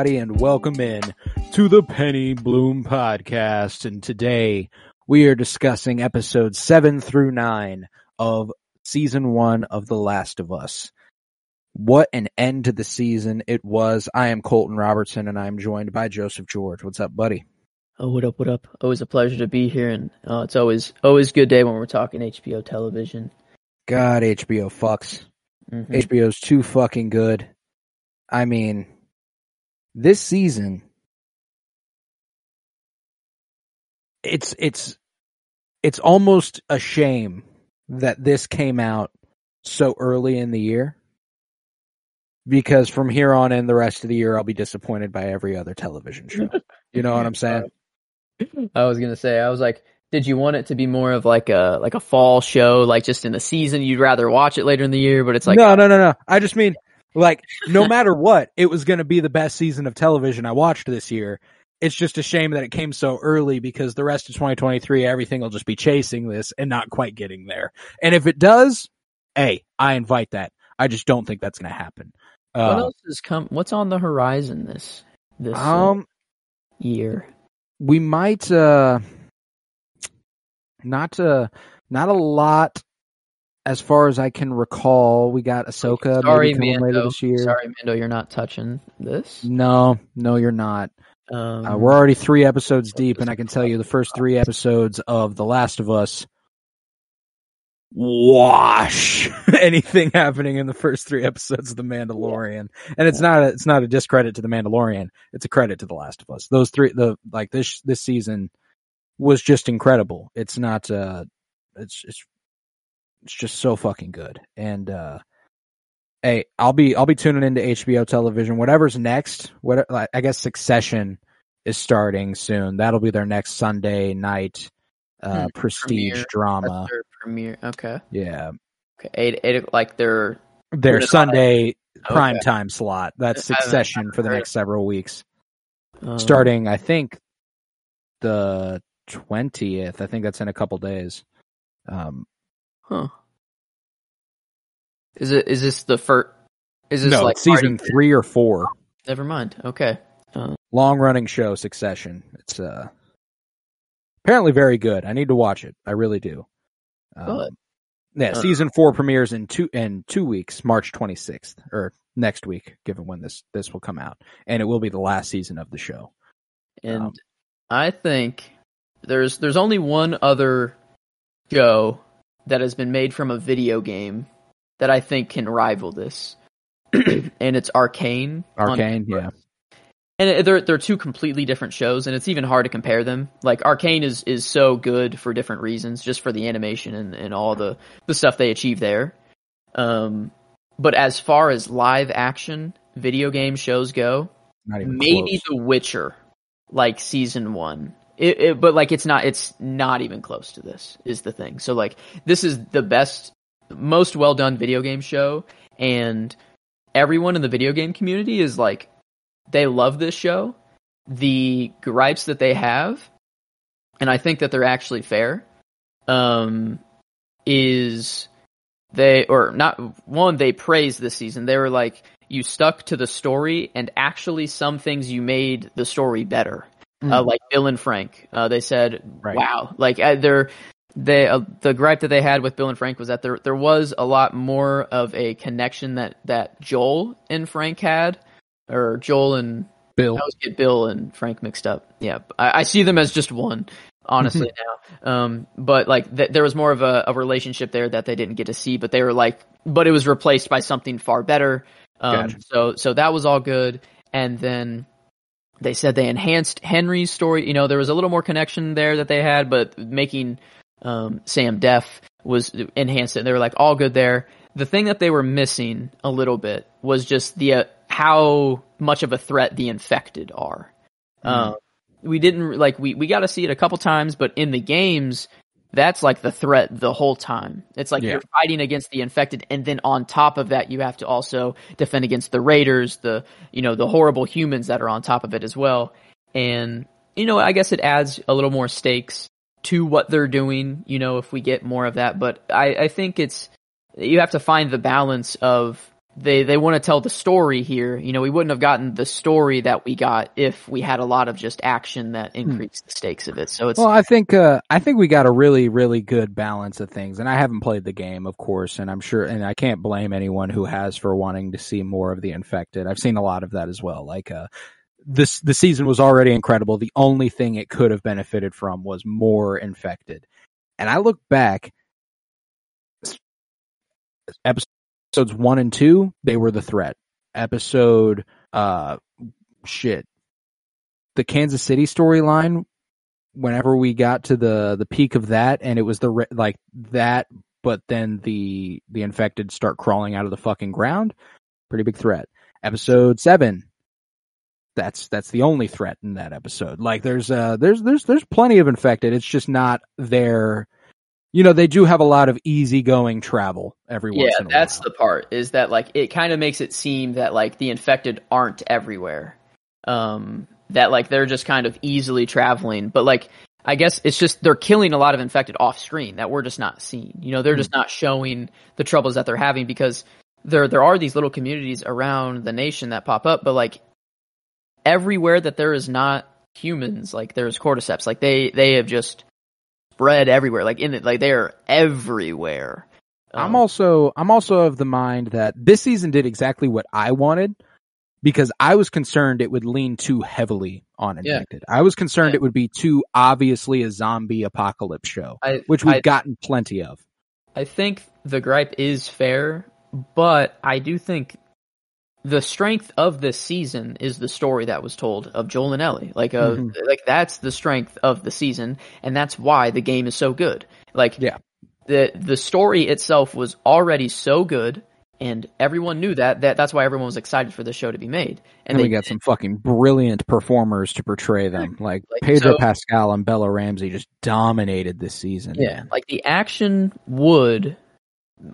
everybody, and welcome in to the Penny Bloom Podcast. And today we are discussing episodes seven through nine of season one of The Last of Us. What an end to the season it was. I am Colton Robertson, and I am joined by Joseph George. What's up, buddy? Oh, what up? What up? Always a pleasure to be here, and uh, it's always always good day when we're talking HBO television. God, HBO fucks. Mhm. HBO's too fucking good. I mean, this season, it's it's it's almost a shame that this came out so early in the year. Because from here on in the rest of the year, I'll be disappointed by every other television show. You know what I'm saying? I was gonna say, I was like, did you want it to be more of like a like a fall show, like just in the season? You'd rather watch it later in the year, but it's like no, no, no, no. I just mean, like, no matter what, it was going to be the best season of television I watched this year. It's just a shame that it came so early because the rest of 2023, everything will just be chasing this and not quite getting there. And if it does, hey, I invite that. I just don't think that's going to happen. what Uh, else is come? What's on the horizon this this uh, um, year? we might, uh, not, uh, not a lot as far as I can recall. We got Ahsoka Sorry, maybe coming later Mando. this year. Sorry, Mando, you're not touching this. No, no, you're not. Um, Uh, we're already three episodes deep, and I can tell you the first three episodes of The Last of Us wash anything happening in the first three episodes of The Mandalorian. And it's not a, it's not a discredit to The Mandalorian. It's a credit to The Last of Us. Those three, the like this this season was just incredible. It's not uh, it's it's it's just so fucking good. And uh, hey, I'll be I'll be tuning into HBO television. Whatever's next, what I guess Succession is starting soon. That'll be their next Sunday night uh Hmm, prestige premiere. drama. Premiere. Okay. Yeah, Okay. Eight, eight, like their it Sunday prime time slot. That's Succession for the next several weeks, um, starting I think the twentieth. I think that's in a couple days. Um, Huh. Is it? Is this the first? Is this no, like season already- three or four. Never mind. Okay. Uh, long running show succession it's uh apparently very good i need to watch it i really do um, yeah Uh. season four premieres in two in two weeks march 26th or next week given when this this will come out and it will be the last season of the show and Um, I think there's there's only one other show that has been made from a video game that I think can rival this, and it's Arcane. arcane yeah and they're they're two completely different shows, and it's even hard to compare them. Like Arcane is is so good for different reasons, just for the animation and, and all the the stuff they achieve there. Um, but as far as live action video game shows go, maybe close. The Witcher, like season one. It, it, but like it's not it's not even close to this is the thing. So like this is the best, most well done video game show, and everyone in the video game community is like they love this show. The gripes that they have, and I think that they're actually fair, um, is they or not one they praise this season. They were like you stuck to the story, and actually some things you made the story better. Uh, Mm. like Bill and Frank, uh, they said, Right. "Wow!" Like uh, they're they uh, the gripe that they had with Bill and Frank was that there there was a lot more of a connection that that Joel and Frank had, or Joel and bill I always get Bill and Frank mixed up. Yeah, I, I see them as just one, honestly now. Um, but like th- there was more of a, a relationship there that they didn't get to see, but they were like, but it was replaced by something far better. Um, Gotcha. so so that was all good, and then they said they enhanced Henry's story. You know, there was a little more connection there that they had, but making um, Sam deaf was enhanced it. They were like all good there. The thing that they were missing a little bit was just the uh, how much of a threat the infected are. Um, we didn't like we we got to see it a couple times, but in the games, that's like the threat the whole time. It's like Yeah. you're fighting against the infected, and then on top of that, you have to also defend against the raiders, the you know the horrible humans that are on top of it as well. And you know, I guess it adds a little more stakes to what they're doing. You know, if we get more of that, but I I think it's you have to find the balance of they they want to tell the story here. You know, we wouldn't have gotten the story that we got if we had a lot of just action that increased the stakes of it. So it's Well, I think uh, I think we got a really really good balance of things, and I haven't played the game, of course, and I'm sure, and I can't blame anyone who has for wanting to see more of the infected. I've seen a lot of that as well. Like uh, this, the season was already incredible. The only thing it could have benefited from was more infected. And I look back, episodes one and two, they were the threat. Episode, uh, shit, the Kansas City storyline whenever we got to the the peak of that and it was the like that but then the the infected start crawling out of the fucking ground pretty big threat. Episode 7 that's that's the only threat in that episode. Like there's uh there's there's there's plenty of infected. It's just not there you know they do have a lot of easygoing travel every once yeah, in a that's while the part is that like it kind of makes it seem that like the infected aren't everywhere. Um, that like they're just kind of easily traveling, but like I guess it's just they're killing a lot of infected off screen that we're just not seeing. You know, they're just not showing the troubles that they're having because there there are these little communities around the nation that pop up, but like everywhere that there is not humans, like there's cordyceps, like they they have just spread everywhere, like in it, like they're everywhere. I'm Um, also I'm also of the mind that this season did exactly what I wanted because I was concerned it would lean too heavily on Yeah. infected. I was concerned Yeah. it would be too obviously a zombie apocalypse show, I, which we've I, gotten plenty of. I think the gripe is fair, but I do think the strength of this season is the story that was told of Joel and Ellie. Like, uh, Mhm. like that's the strength of the season, and that's why the game is so good. Like, Yeah. the the story itself was already so good, and everyone knew that. That that's why everyone was excited for the show to be made. And, And they we got some fucking brilliant performers to portray them. Like, Like, Pedro so- Pascal and Bella Ramsey just dominated this season. Yeah, like the action would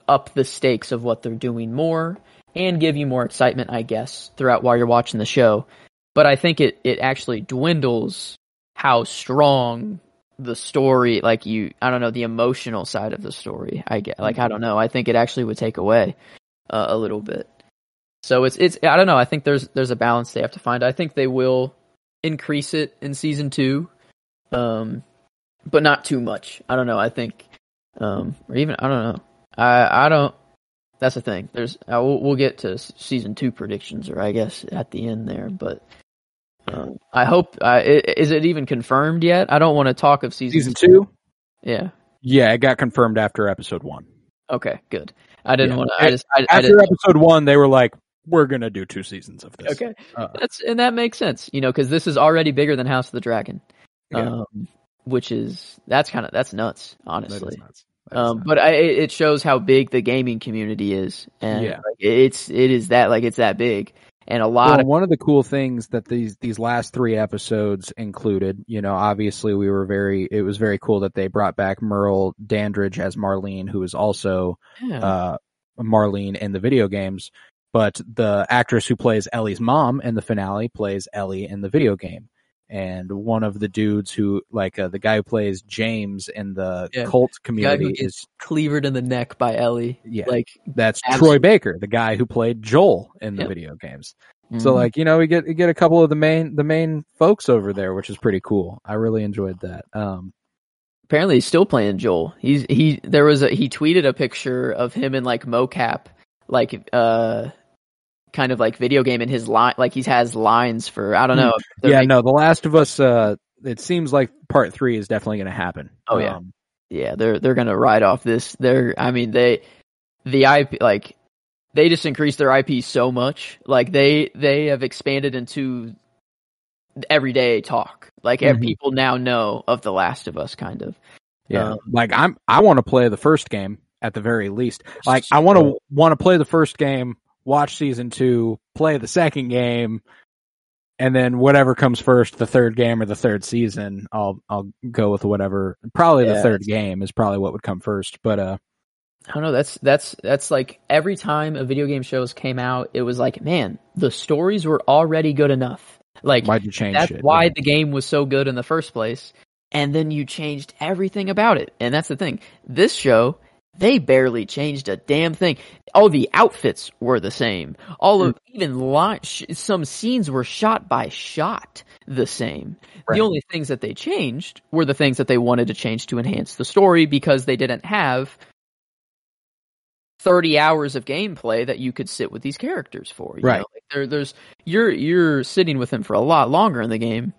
up the stakes of what they're doing more and give you more excitement, I guess, throughout while you're watching the show. But I think it it actually dwindles how strong the story, like you, I don't know, the emotional side of the story. I get, like, I don't know. I think it actually would take away uh, a little bit. So it's it's I don't know. I think there's there's a balance they have to find. I think they will increase it in season two, um, but not too much. I don't know. I think, um, or even I don't know. I I don't. That's the thing. There's uh, we'll, we'll get to season two predictions, or I guess at the end there. But um, I hope. Uh, is it even confirmed yet? I don't want to talk of season Season two? Yeah. Yeah, it got confirmed after episode one. Okay. Good. I didn't Yeah. want to. I just. I, I After didn't. episode one, they were like, we're going to do two seasons of this. Okay. Uh, That's and that makes sense, you know, because this is already bigger than House of the Dragon, Yeah. um, which is that's kind of that's nuts, honestly. is nuts. Um, but I, it it shows how big the gaming community is, and Yeah. like, it's it is that like it's that big, and a lot Well, of one of the cool things that these these last three episodes included, you know, obviously we were very it was very cool that they brought back Merle Dandridge as Marlene, who is also yeah, uh Marlene in the video games, but the actress who plays Ellie's mom in the finale plays Ellie in the video game. And one of the dudes who, like, uh, the guy who plays James in the Yeah. cult community who is, cleavered in the neck by Ellie, yeah, like that's Troy. Baker, the guy who played Joel in the video games. So mhm. like, you know, we get we get a couple of the main the main folks over there, which is pretty cool. I really enjoyed that. Um apparently he's still playing Joel. He's he there was a he tweeted a picture of him in like mocap, like uh, kind of like video game in his line, like he has lines for I don't know. if Hmm. yeah, making- no, The Last of Us uh it seems like part 3 is definitely going to happen. Oh, yeah. Um, yeah, they're they're gonna ride off this. They're I mean they the IP like they just increased their IP so much. Like they they have expanded into everyday talk. Like Mhm. people now know of The Last of Us, kind of. Yeah. Um, like I'm I want to play the first game at the very least. Like I want to want to play the first game, watch season 2, play the second game and then whatever comes first, the third game or the third season, I'll I'll go with whatever. Probably the third game is probably what would come first, but uh I don't know. That's that's that's like every time a video game shows came out, it was like, man, the stories were already good enough. Like why'd you change that's it? why Yeah. the game was so good in the first place. And then you changed everything about it. And that's the thing. This show, they barely changed a damn thing. All the outfits were the same. All of mm. even line, sh- some scenes were shot by shot the same. Right. The only things that they changed were the things that they wanted to change to enhance the story because they didn't have 30 hours of gameplay that you could sit with these characters for. you Right. know? Like there, there's you're you're sitting with them for a lot longer in the game.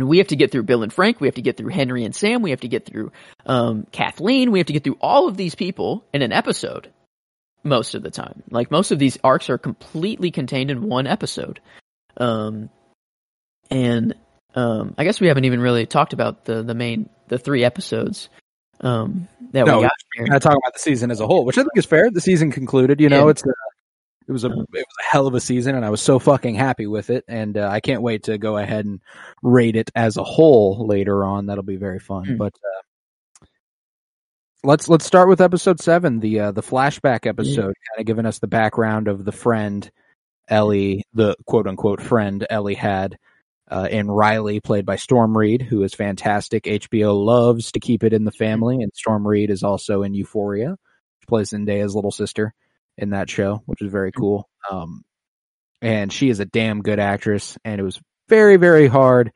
And we have to get through Bill and Frank. We have to get through Henry and Sam. We have to get through um, Kathleen. We have to get through all of these people in an episode. Most of the time, like most of these arcs are completely contained in one episode. Um, and um, I guess we haven't even really talked about the the main the three episodes um, that No, we got here. Talking about the season as a whole, which I think is fair. The season concluded, you know, it's a, it was a it was a hell of a season, and I was so fucking happy with it, and uh, I can't wait to go ahead and rate it as a whole later on. That'll be very fun. Hmm. But uh, let's let's start with episode seven, the uh, the flashback episode, kind of giving us the background of the friend Ellie, the quote unquote friend Ellie had. Uh, and Riley, played by Storm Reed, who is fantastic. HBO loves to keep it in the family, and Storm Reed is also in Euphoria. Plays Zendaya's little sister in that show, which is very cool. Um, and she is a damn good actress, and it was very, very hard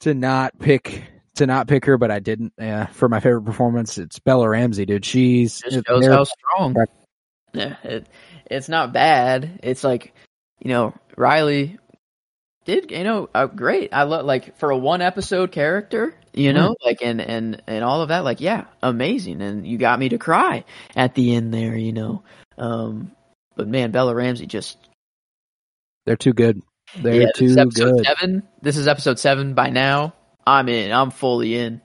to not pick to not pick her, but I didn't. Uh, for my favorite performance, it's Bella Ramsey, dude. She's just shows how strong. Yeah, it, it's not bad. It's like, you know, Riley did, you know, uh, great. I love like for a one episode character, you know, Mm. like and and and all of that. Like, yeah, amazing. And you got me to cry at the end there, you know. Um, but man, Bella Ramsey just they're too good. They're yeah, too episode good. seven. This is episode seven. By now, I'm in. I'm fully in.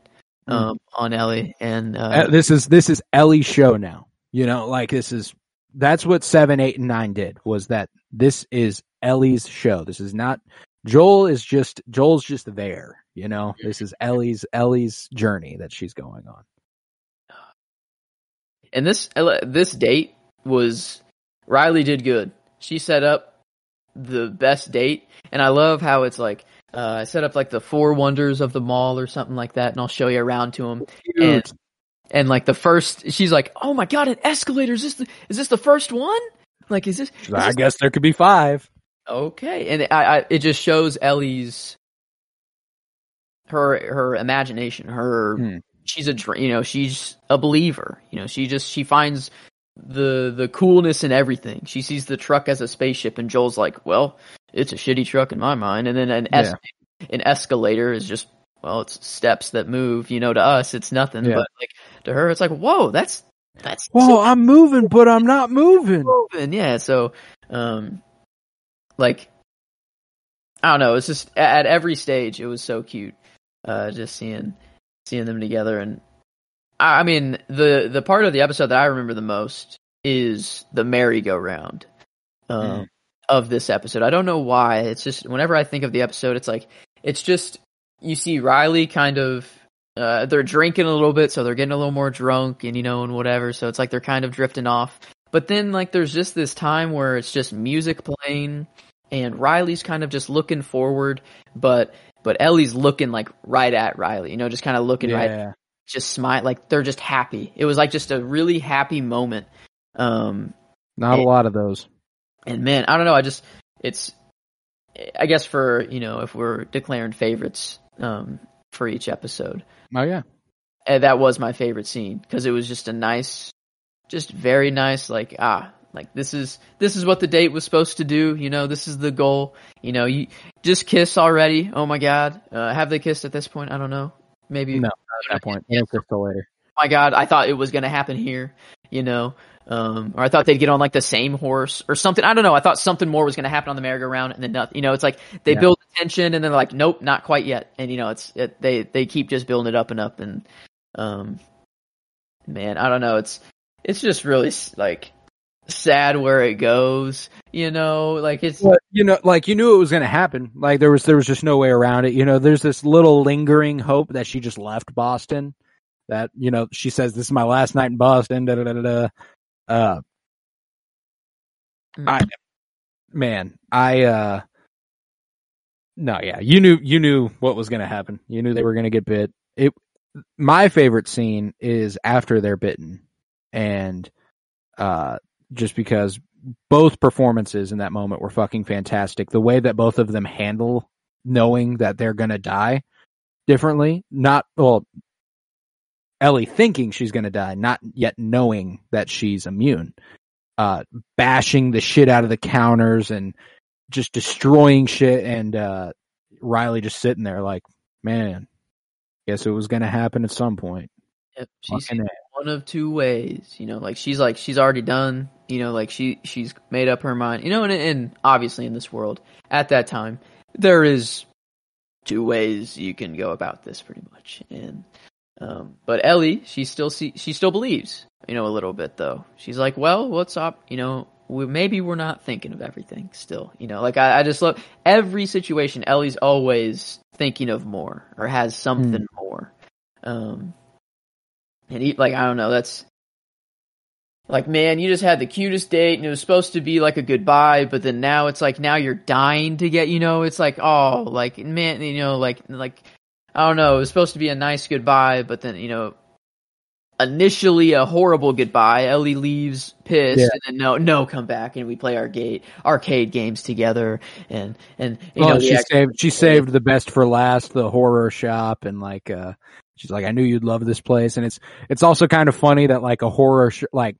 Mm. Um, on Ellie and uh, Uh, this is this is Ellie's show now. You know, like this is that's what seven, eight, and nine did was that this is Ellie's show. This is not Joel is just Joel's just there. You know, this is Ellie's Ellie's journey that she's going on. and this this date was Riley did good. She set up the best date, and I love how it's like uh, I set up like the four wonders of the mall or something like that, and I'll show you around to them. And and like the first, she's like, "Oh my god, an escalator! Is this the, is this the first one? Like, is this?" is I this guess there could be five. Okay, and I, I, it just shows Ellie's her her imagination. Her Hmm. she's a you know she's a believer. You know she just she finds the the coolness in everything. She sees the truck as a spaceship, and Joel's like, well, it's a shitty truck in my mind. And then an es- an escalator is just well, it's steps that move. You know, to us it's nothing, Yeah. but like to her it's like, whoa, that's that's Whoa, so I'm moving, but I'm not moving. moving. Yeah, so um like I don't know, it's just at every stage it was so cute. Uh just seeing seeing them together and I I mean the the part of the episode that I remember the most is the merry-go-round um Mm. of this episode. I don't know why. It's just whenever I think of the episode it's like it's just you see Riley kind of uh, they're drinking a little bit, so they're getting a little more drunk and you know and whatever. So it's like they're kind of drifting off. But then like there's just this time where it's just music playing and Riley's kind of just looking forward, but but Ellie's looking like right at Riley, you know, just kind of looking right, Yeah. just smile, like they're just happy. It was like just a really happy moment. Um, Not a lot of those. and man, I don't know. I just it's I guess for you know if we're declaring favorites um, for each episode, Oh yeah. that was my favorite scene because it was just a nice, just very nice. Like ah, like this is this is what the date was supposed to do. You know, this is the goal. You know, you just kiss already. Oh my god, uh, have they kissed at this point? I don't know. Maybe No, At that point, Yeah. no crystal later. my god, I thought it was going to happen here, you know, um, or I thought they'd get on like the same horse or something. I don't know. I thought something more was going to happen on the merry-go-round, and then nothing. You know, it's like they Yeah. build the tension, and then like, nope, not quite yet. And you know, it's it, they they keep just building it up and up, and um, man, I don't know. It's it's just really like sad where it goes. You know, like it's But, you know, like you knew it was going to happen. Like there was there was just no way around it. You know, there's this little lingering hope that she just left Boston. That you know, she says this is my last night in Boston. Da da da da. da. Uh, I, man, I uh, no, yeah, you knew you knew what was going to happen. You knew they were going to get bit. It. My favorite scene is after they're bitten, and uh, just because both performances in that moment were fucking fantastic. The way that both of them handle knowing that they're going to die differently, not well Ellie thinking she's going to die, not yet knowing that she's immune. Uh bashing the shit out of the counters and just destroying shit and uh Riley just sitting there like, man, guess it was going to happen at some point. Yep, she's. One of two ways. You know, like she's like she's already done. You know, like she she's made up her mind. You know, and, and obviously in this world at that time there is two ways you can go about this, pretty much. And um, but Ellie, she still see she still believes. You know, a little bit though. She's like, well, what's up? You know. We, maybe we're not thinking of everything still, you know. Like I, I just love every situation. Ellie's always thinking of more or has something more. Um, and he, like, I don't know, that's like, man, you just had the cutest date and it was supposed to be like a goodbye, but then now it's like, now you're dying to get, you know, it's like, oh, like, man, you know, like, like, I don't know, it was supposed to be a nice goodbye, but then, you know, initially a horrible goodbye. Ellie leaves pissed, Yeah. and then no, no, come back, and we play our gate arcade games together, and and you know, she saved she saved the best for last, the horror shop, and like uh, she's like, I knew you'd love this place, and it's it's also kind of funny that like a horror sh- like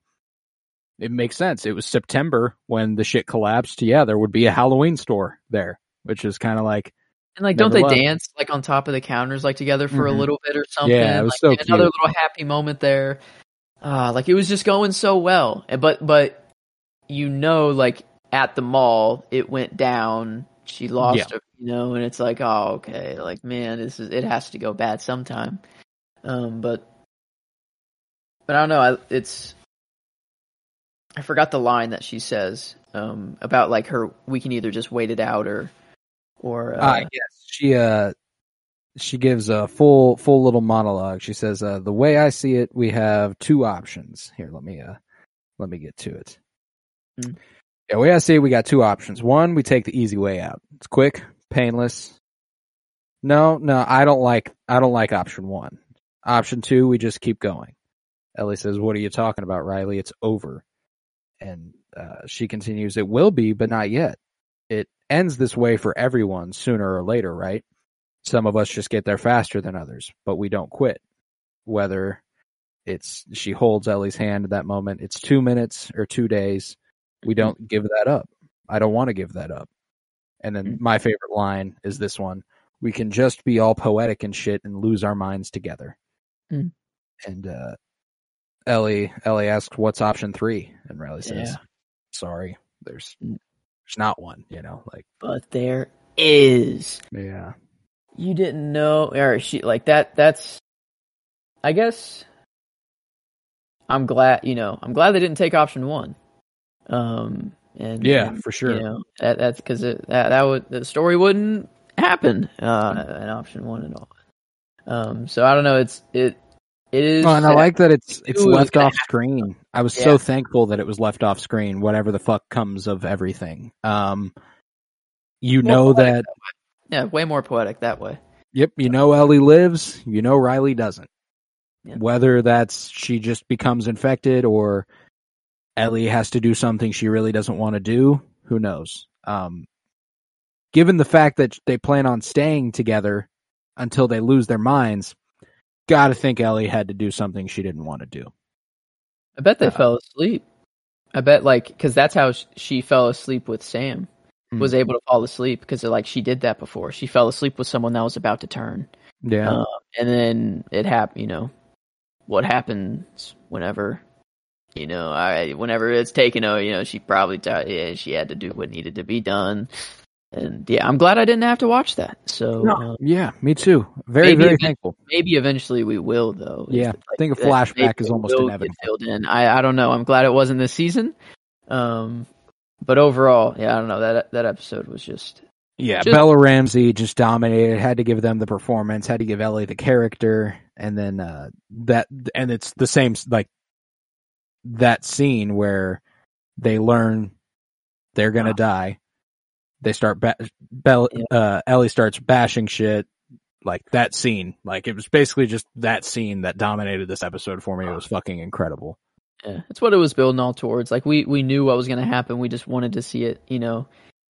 it makes sense. It was September when the shit collapsed. Yeah, there would be a Halloween store there, which is kind of like And like, don't they left. dance like on top of the counters, like together for a Mhm. little bit or something? Yeah, it was like, so Another little happy moment there. Ah, like it was just going so well. But but you know, like at the mall, it went down. She lost, Yeah. her, you know, and it's like, oh, okay, like man, this is it has to go bad sometime. Um, but but I don't know. I, it's I forgot the line that she says um about like her. We can either just wait it out or or uh, uh, yes, she uh she gives a full full little monologue. She says, uh, "The way I see it, we have two options. Here, let me uh let me get to it. Mm. Yeah, the way I see it, we got two options. One, we take the easy way out. It's quick, painless. No, no, I don't like I don't like option one. Option two, we just keep going. Ellie says, "What are you talking about, Riley? It's over." And uh, she continues, "It will be, but not yet. It ends this way for everyone sooner or later, right? Some of us just get there faster than others, but we don't quit. Whether it's she holds Ellie's hand at that moment, it's two minutes or two days. We don't give that up. I don't want to give that up. And then my favorite line is this one. We can just be all poetic and shit and lose our minds together. Mm. And uh Ellie Ellie asks, What's option three? And Riley says, Yeah. Sorry, there's Mm. there's not one, you know, like but there is. yeah. You didn't know, or she like that. That's, I guess. I'm glad, you know, I'm glad they didn't take option one. Um, and Yeah, and, for sure. You know, that, that's because that that would the story wouldn't happen uh, in option one and all. Um, so I don't know. It's it it is. Oh, and I like that it's it's it left off screen. I was Yeah. so thankful that it was left off screen. Whatever the fuck comes of everything. Um, you More know poetic that. yeah, way more poetic that way. Yep, you know Ellie lives. You know Riley doesn't. Yeah. Whether that's she just becomes infected or Ellie has to do something she really doesn't want to do, who knows? Um, given the fact that they plan on staying together until they lose their minds, gotta think Ellie had to do something she didn't want to do. I bet they Uh, fell asleep. I bet like because that's how she fell asleep with Sam. Hmm. Was able to fall asleep because like she did that before. She fell asleep with someone that was about to turn, Yeah. uh, and then it happened. You know, what happens whenever, you know, I whenever it's taken over. You know, she probably t- yeah, she had to do what needed to be done. and yeah, I'm glad I didn't have to watch that. So No. uh, Yeah, me too. Very, very thankful. maybe eventually we will, though. Yeah, the- I think a flashback is almost inevitable. Filled in. I I don't know. I'm glad it wasn't this season. Um, but overall, yeah, I don't know that that episode was just Yeah, Just- Bella Ramsey just dominated. Had to give them the performance. Had to give Ellie the character, and then uh that and it's the same like that scene where they learn they're gonna Wow. die. They start ba- Yeah. uh, Ellie starts bashing shit. Like that scene, like it was basically just that scene that dominated this episode for me. It was fucking incredible. Yeah, it's what it was building all towards. Like we we knew what was going to happen. We just wanted to see it, you know,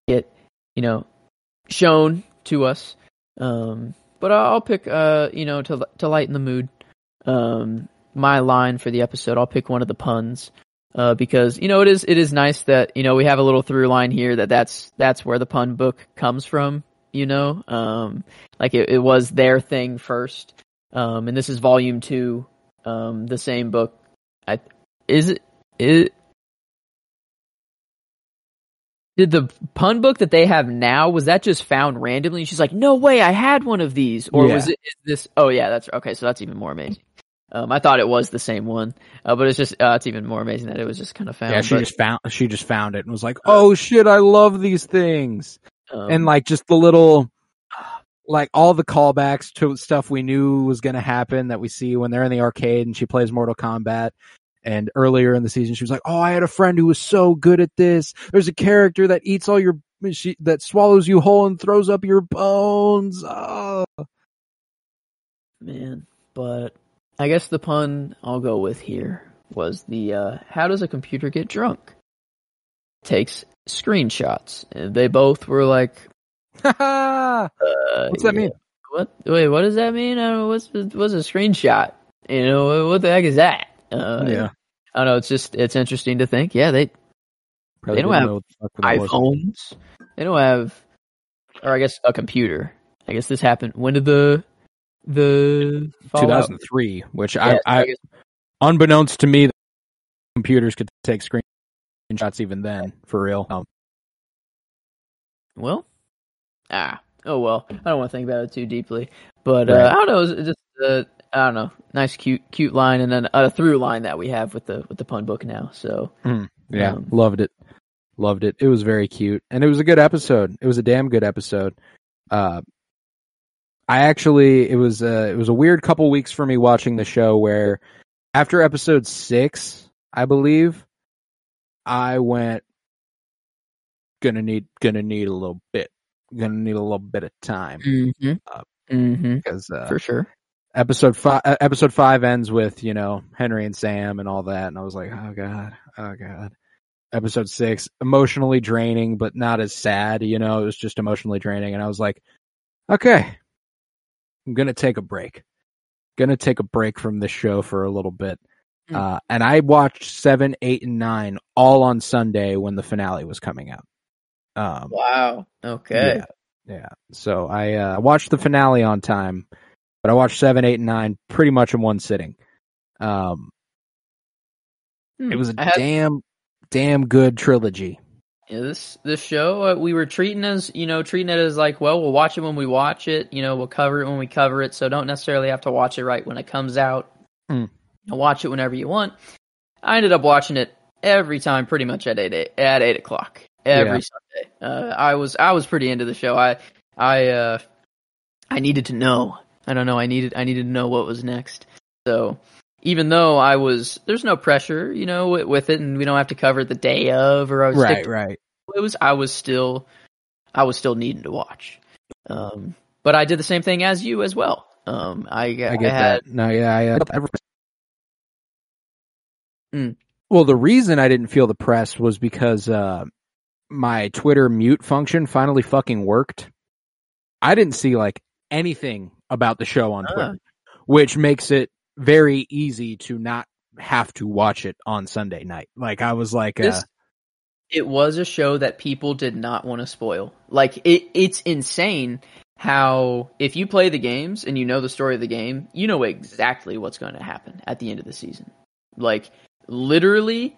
get you know shown to us. Um, but I'll pick, uh, you know, to to lighten the mood. Um, my line for the episode, I'll pick one of the puns. Uh, because you know it is it is nice that you know we have a little through line here that that's that's where the pun book comes from. You know, um, like it, it was their thing first. Um, and this is volume two. Um, the same book. I is it it did the pun book that they have now was that just found randomly? She's like, no way, I had one of these, or was Yeah. it is this? Oh yeah, that's okay. So that's even more amazing. Um, I thought it was the same one, uh, but it's just uh, it's even more amazing that it was just kind of found. yeah, she but, just found she just found it and was like, "Oh shit, I love these things." um, and like just the little like all the callbacks to stuff we knew was going to happen that we see when they're in the arcade and she plays Mortal Kombat. And earlier in the season, she was like, "Oh, I had a friend who was so good at this. There's a character that eats all your she, that swallows you whole and throws up your bones." Oh. man, but I guess the pun I'll go with here was the uh, how does a computer get drunk? Takes screenshots. And they both were like, What's uh, that yeah. mean? What? Wait, what does that mean? I. What's what's a screenshot? You know, what the heck is that? Uh, yeah, I don't know. It's just it's interesting to think. Yeah, they Probably don't have know the fuck was. iPhones. They don't have, or I guess a computer. I guess this happened. When did the the Fallout- 2003, which Yeah, so I, I unbeknownst to me, computers could take screenshots even then, for real. Um, well, ah, oh well. I don't want to think about it too deeply, but uh, Right. I don't know. It's just uh, I don't know. Nice, cute, cute line, and then a through line that we have with the with the pun book now. So Yeah, Um, loved it. Loved it. It was very cute. And it was a good episode. It was a damn good episode. Uh I actually it was uh it was a weird couple weeks for me watching the show where after episode 6, I believe, I went gonna need gonna need a little bit gonna need a little bit of time mm-hmm. Uh, Mm-hmm. because uh, for sure. episode five uh, episode five ends with you know henry and sam and all that and i was like oh god oh god episode six emotionally draining but not as sad you know it was just emotionally draining and i was like okay i'm gonna take a break gonna take a break from this show for a little bit Hmm. uh, and i watched seven eight and nine all on sunday when the finale was coming out um, Wow. Okay. yeah, yeah. So I uh, watched the finale on time, but I watched seven, eight, and nine pretty much in one sitting. Um, Hmm. it was a had- damn, damn good trilogy. Yeah, this this show uh, we were treating as you know treating it as like well we'll watch it when we watch it you know we'll cover it when we cover it so don't necessarily have to watch it right when it comes out. You watch it whenever you want. I ended up watching it every time pretty much at eight, eight at eight o'clock every Yeah. Sunday. Uh, I was I was pretty into the show. I I uh I needed to know. I don't know. I needed I needed to know what was next. So even though I was there's no pressure you know with, with it and we don't have to cover the day of or I was Right, right. it was I was still I was still needing to watch. Um, but I did the same thing as you as well. Um, I, I get had that. No, yeah, I. Uh, Mm. Well, the reason I didn't feel the press was because uh, my Twitter mute function finally fucking worked. I didn't see like anything about the show on Ah. Twitter, which makes it very easy to not have to watch it on Sunday night. Like I was like, uh, this. It was a show that people did not want to spoil. Like it, it's insane how if you play the games and you know the story of the game, you know exactly what's going to happen at the end of the season. Like literally,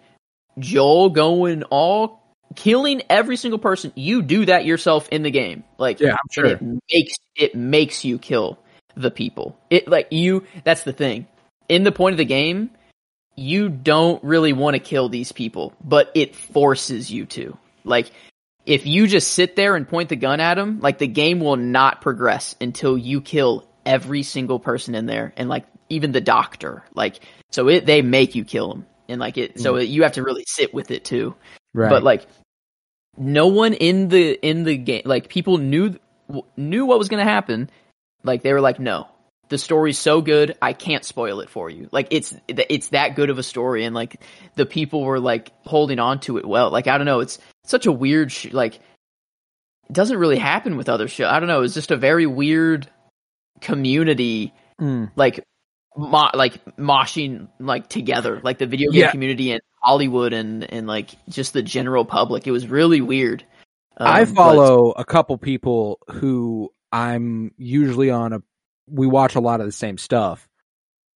Joel going all killing every single person. You do that yourself in the game. Like Yeah, I'm sure. it makes it makes you kill the people. It like you. That's the thing. In the point of the game, you don't really want to kill these people, but it forces you to. Like if you just sit there and point the gun at them, like the game will not progress until you kill every single person in there, and like even the doctor. Like so, it they make you kill them, and like it. So mm. you have to really sit with it too. Right. But like, no one in the in the game, like people knew knew what was going to happen. Like they were like, no, the story's so good, I can't spoil it for you. Like it's it's that good of a story, and like the people were like holding on to it well. Like I don't know, it's such a weird sh- like. It doesn't really happen with other shows. I don't know. It's just a very weird community Mm. like mo- like moshing like together like the video game Yeah. community and hollywood and and like just the general public it was really weird I Um, but- follow a couple people who I'm usually on a. We watch a lot of the same stuff,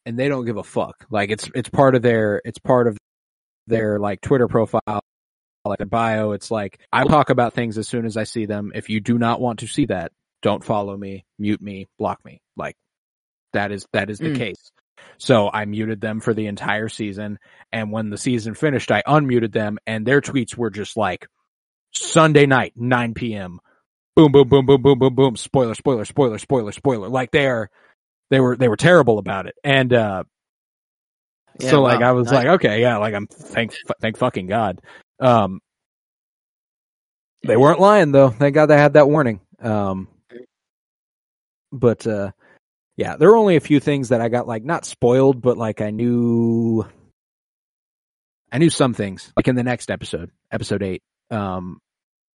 and they don't give a fuck. Like it's it's part of their it's part of their like Twitter profile, like their bio. It's like I talk about things as soon as I see them. If you do not want to see that, don't follow me, mute me, block me. Like that is that is the Mm. case. So I muted them for the entire season, and when the season finished, I unmuted them, and their tweets were just like Sunday night, 9 p.m. Boom, boom, boom, boom, boom, boom, boom. Spoiler, spoiler, spoiler, spoiler, spoiler. Like they are, they were, they were terrible about it. And, uh, Yeah, so like I was nice. like, okay, yeah, like I'm thank, thank fucking God. Um, they weren't lying though. Thank God they had that warning. Um, but, uh, yeah, there were only a few things that I got like not spoiled, but like I knew, I knew some things like in the next episode, episode eight. Um,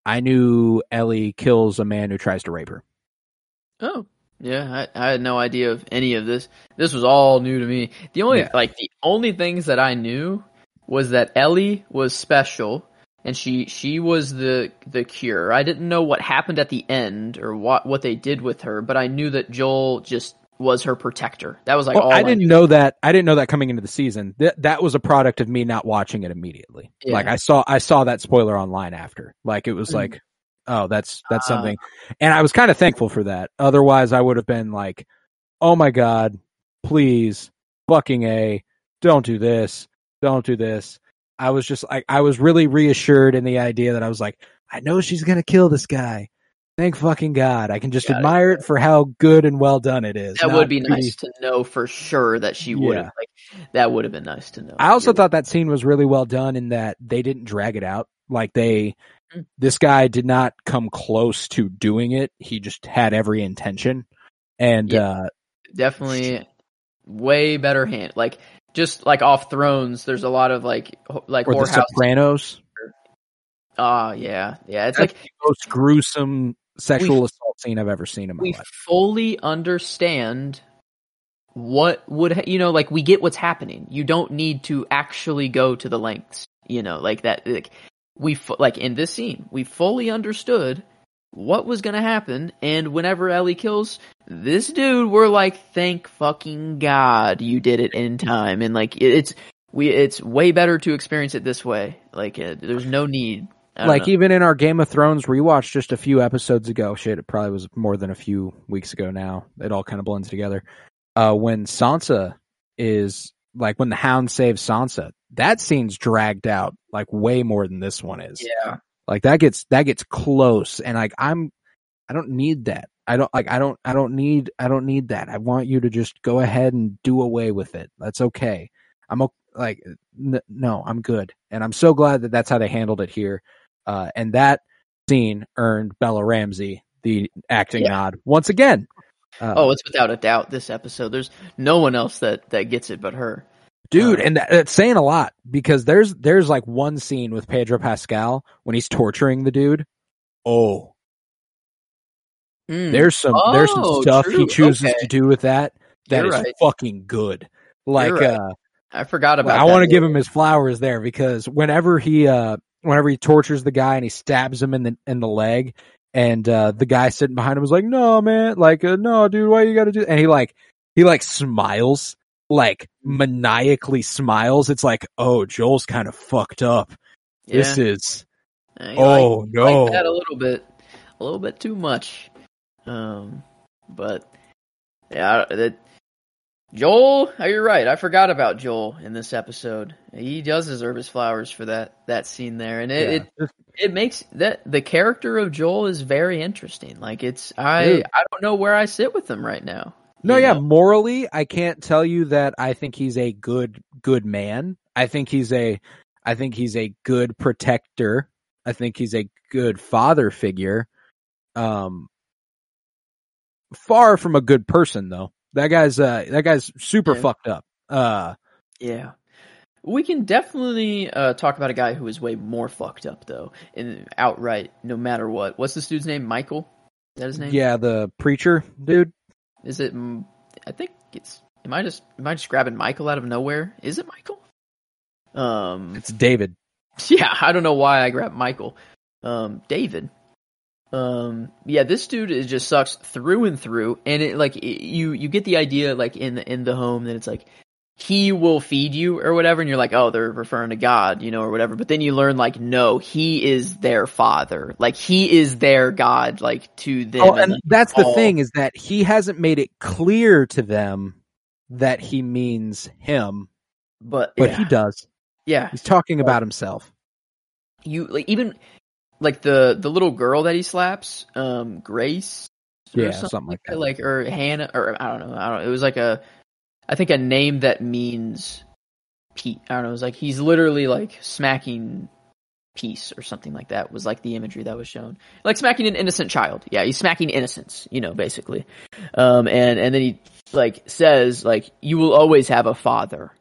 I knew Ellie kills a man who tries to rape her. oh yeah I, I had no idea of any of this this was all new to me the only Yeah. like the only things that i knew was that ellie was special and she she was the the cure i didn't know what happened at the end or what what they did with her but i knew that joel just was her protector that was like Well, all I didn't knew. know that. I didn't know that coming into the season. That that was a product of me not watching it immediately. Yeah. Like I saw, I saw that spoiler online after. Like it was Mhm. like, oh, that's that's Ah. something. And I was kind of thankful for that. Otherwise, I would have been like, oh my god, please, fucking a, don't do this, don't do this. I was just like, I was really reassured in the idea that I was like, I know she's gonna kill this guy. Thank fucking God. I can just Yeah, admire it for how good and well done it is. that would be pretty- nice to know for sure that she would have Yeah. like that would have been nice to know I also You're- thought that scene was really well done in that they didn't drag it out. Like they, Mm. this guy did not come close to doing it. He just had every intention. And, Yeah. uh, definitely way better hand like just like off thrones there's a lot of like like or the Sopranos, ah yeah yeah it's That's like most gruesome sexual assault scene I've ever seen in my we life. We fully understand what would ha- you know like we get what's happening. You don't need to actually go to the lengths you know like that like we fu- like in this scene we fully understood what was going to happen and whenever Ellie kills this dude we're like thank fucking god you did it in time. And like it, it's we it's way better to experience it this way. Like uh, there's no need Like know. even in our Game of Thrones rewatch just a few episodes ago, shit, it probably was more than a few weeks ago now. It all kind of blends together. Uh, when Sansa is like when the Hound saves Sansa, that scene's dragged out like way more than this one is. yeah Like that gets that gets close, and like I'm, I don't need that. I don't like I don't I don't need I don't need that. I want you to just go ahead and do away with it. That's okay. I'm o- like n- no, I'm good, and I'm so glad that that's how they handled it here. Uh, and that scene earned Bella Ramsey the acting Yeah. nod once again. Uh, oh it's without a doubt this episode there's no one else that that gets it but her dude, uh, and that, that's saying a lot because there's there's like one scene with Pedro Pascal when he's torturing the dude. Oh, Mm. There's some there's some Oh, stuff true. he chooses Okay. to do with that that You're is right. fucking good. Like right. uh I forgot about. I want to give him his flowers there because whenever he uh whenever he tortures the guy and he stabs him in the in the leg and uh the guy sitting behind him is like, "No, man, like uh, no, dude, why you got to do?" That? And he like he like smiles, like maniacally smiles. It's like, "Oh, Joel's kind of fucked up. Yeah. This is I Oh, like, no. like that a little bit, a little bit too much. Um, but yeah, that Joel, oh, you're right. I forgot about Joel in this episode. He does deserve his flowers for that that scene there, and it Yeah. it, it makes that the character of Joel is very interesting. Like it's I Dude. I don't know where I sit with him right now. No, yeah, know? morally, I can't tell you that I think he's a good good man. I think he's a I think he's a good protector. I think he's a good father figure. Um far from a good person though. That guy's uh that guy's super Yeah. fucked up. Uh Yeah. We can definitely uh, talk about a guy who is way more fucked up though, and outright, no matter what. What's this dude's name? Michael. Is that his name? yeah, the preacher dude. Is it? I think it's. Am I just? Am I just grabbing Michael out of nowhere? Is it Michael? Um. It's David. Yeah, I don't know why I grabbed Michael. Um, David. Um, yeah, this dude is just sucks through and through, and it like it, you you get the idea like in the in the home that it's like he will feed you or whatever, and you're like, oh, they're referring to God, you know, or whatever. But then you learn like, no, he is their father, like he is their God, like to them. Oh, and like, that's the thing is that he hasn't made it clear to them that he means him, but but yeah, he does. yeah, He's talking about himself. you like even like the the little girl that he slaps, um, Grace, or Yeah, something like that. like or Hannah, or I don't know, I don't. It was like a, I think a name that means Pete. I don't know. It was like he's literally like smacking peace or something like that. Was like the imagery that was shown, like smacking an innocent child. Yeah, he's smacking innocence. You know, basically. Um, and and then he like says like you will always have a father.